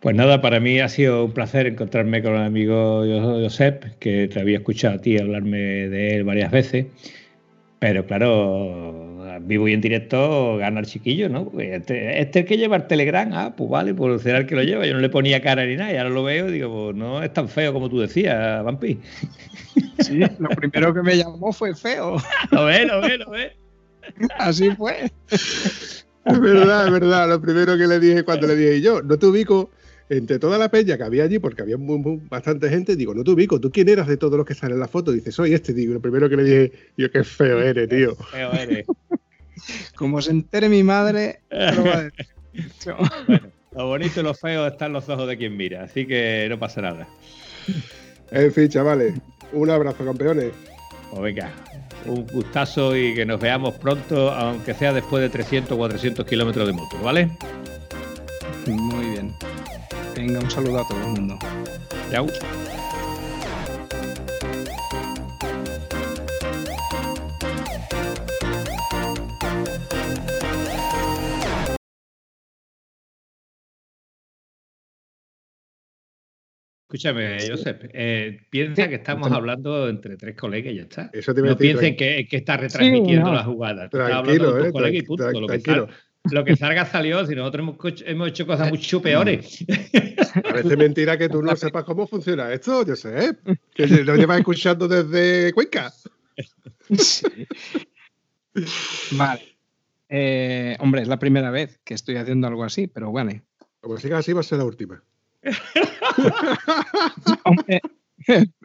Pues nada, para mí ha sido un placer encontrarme con el amigo Josep, que te había escuchado a ti hablarme de él varias veces. Pero claro, vivo y en directo gana el chiquillo, ¿no? Porque Este, este es el que lleva el Telegram, ah, pues vale, pues será el que lo lleva. Yo no le ponía cara ni nada, y ahora lo veo y digo, pues no es tan feo como tú decías, Vampi. Sí, lo primero que me llamó fue feo. Lo ves, lo ves, lo ves. Así fue. Es verdad, es verdad. Lo primero que le dije cuando le dije yo, no te ubico entre toda la peña que había allí, porque había muy- muy- bastante gente, digo, no te ubico, ¿tú quién eras de todos los que salen en la foto? Dice, soy este, digo, lo primero que le dije, yo, qué feo eres, tío. Feo eres. Como se entere mi madre, lo va a decir. Lo bonito y lo feo está en los ojos de quien mira, así que no pasa nada. En fin, chavales, un abrazo, campeones. Pues venga, un gustazo y que nos veamos pronto, aunque sea después de 300 o 400 kilómetros de moto, ¿vale? Muy bien. Venga, un saludo a todo el mundo. Chao. Escúchame, Josep, eh, piensa que estamos hablando entre tres colegas y ya está. Eso te No decir, piensen que, que está retransmitiendo no. la jugada. Tú estás Tranquilo, hablando con tus eh, colegas y punto. Lo que, tranquilo. sal- lo que salga salió, si nosotros hemos, hecho cosas mucho peores. Parece mentira que tú no sepas cómo funciona esto, Josep. Que lo llevas escuchando desde Cuenca. Vale. Eh, hombre, es la primera vez que estoy haciendo algo así, pero vale. Como siga así, va a ser la última. Hombre,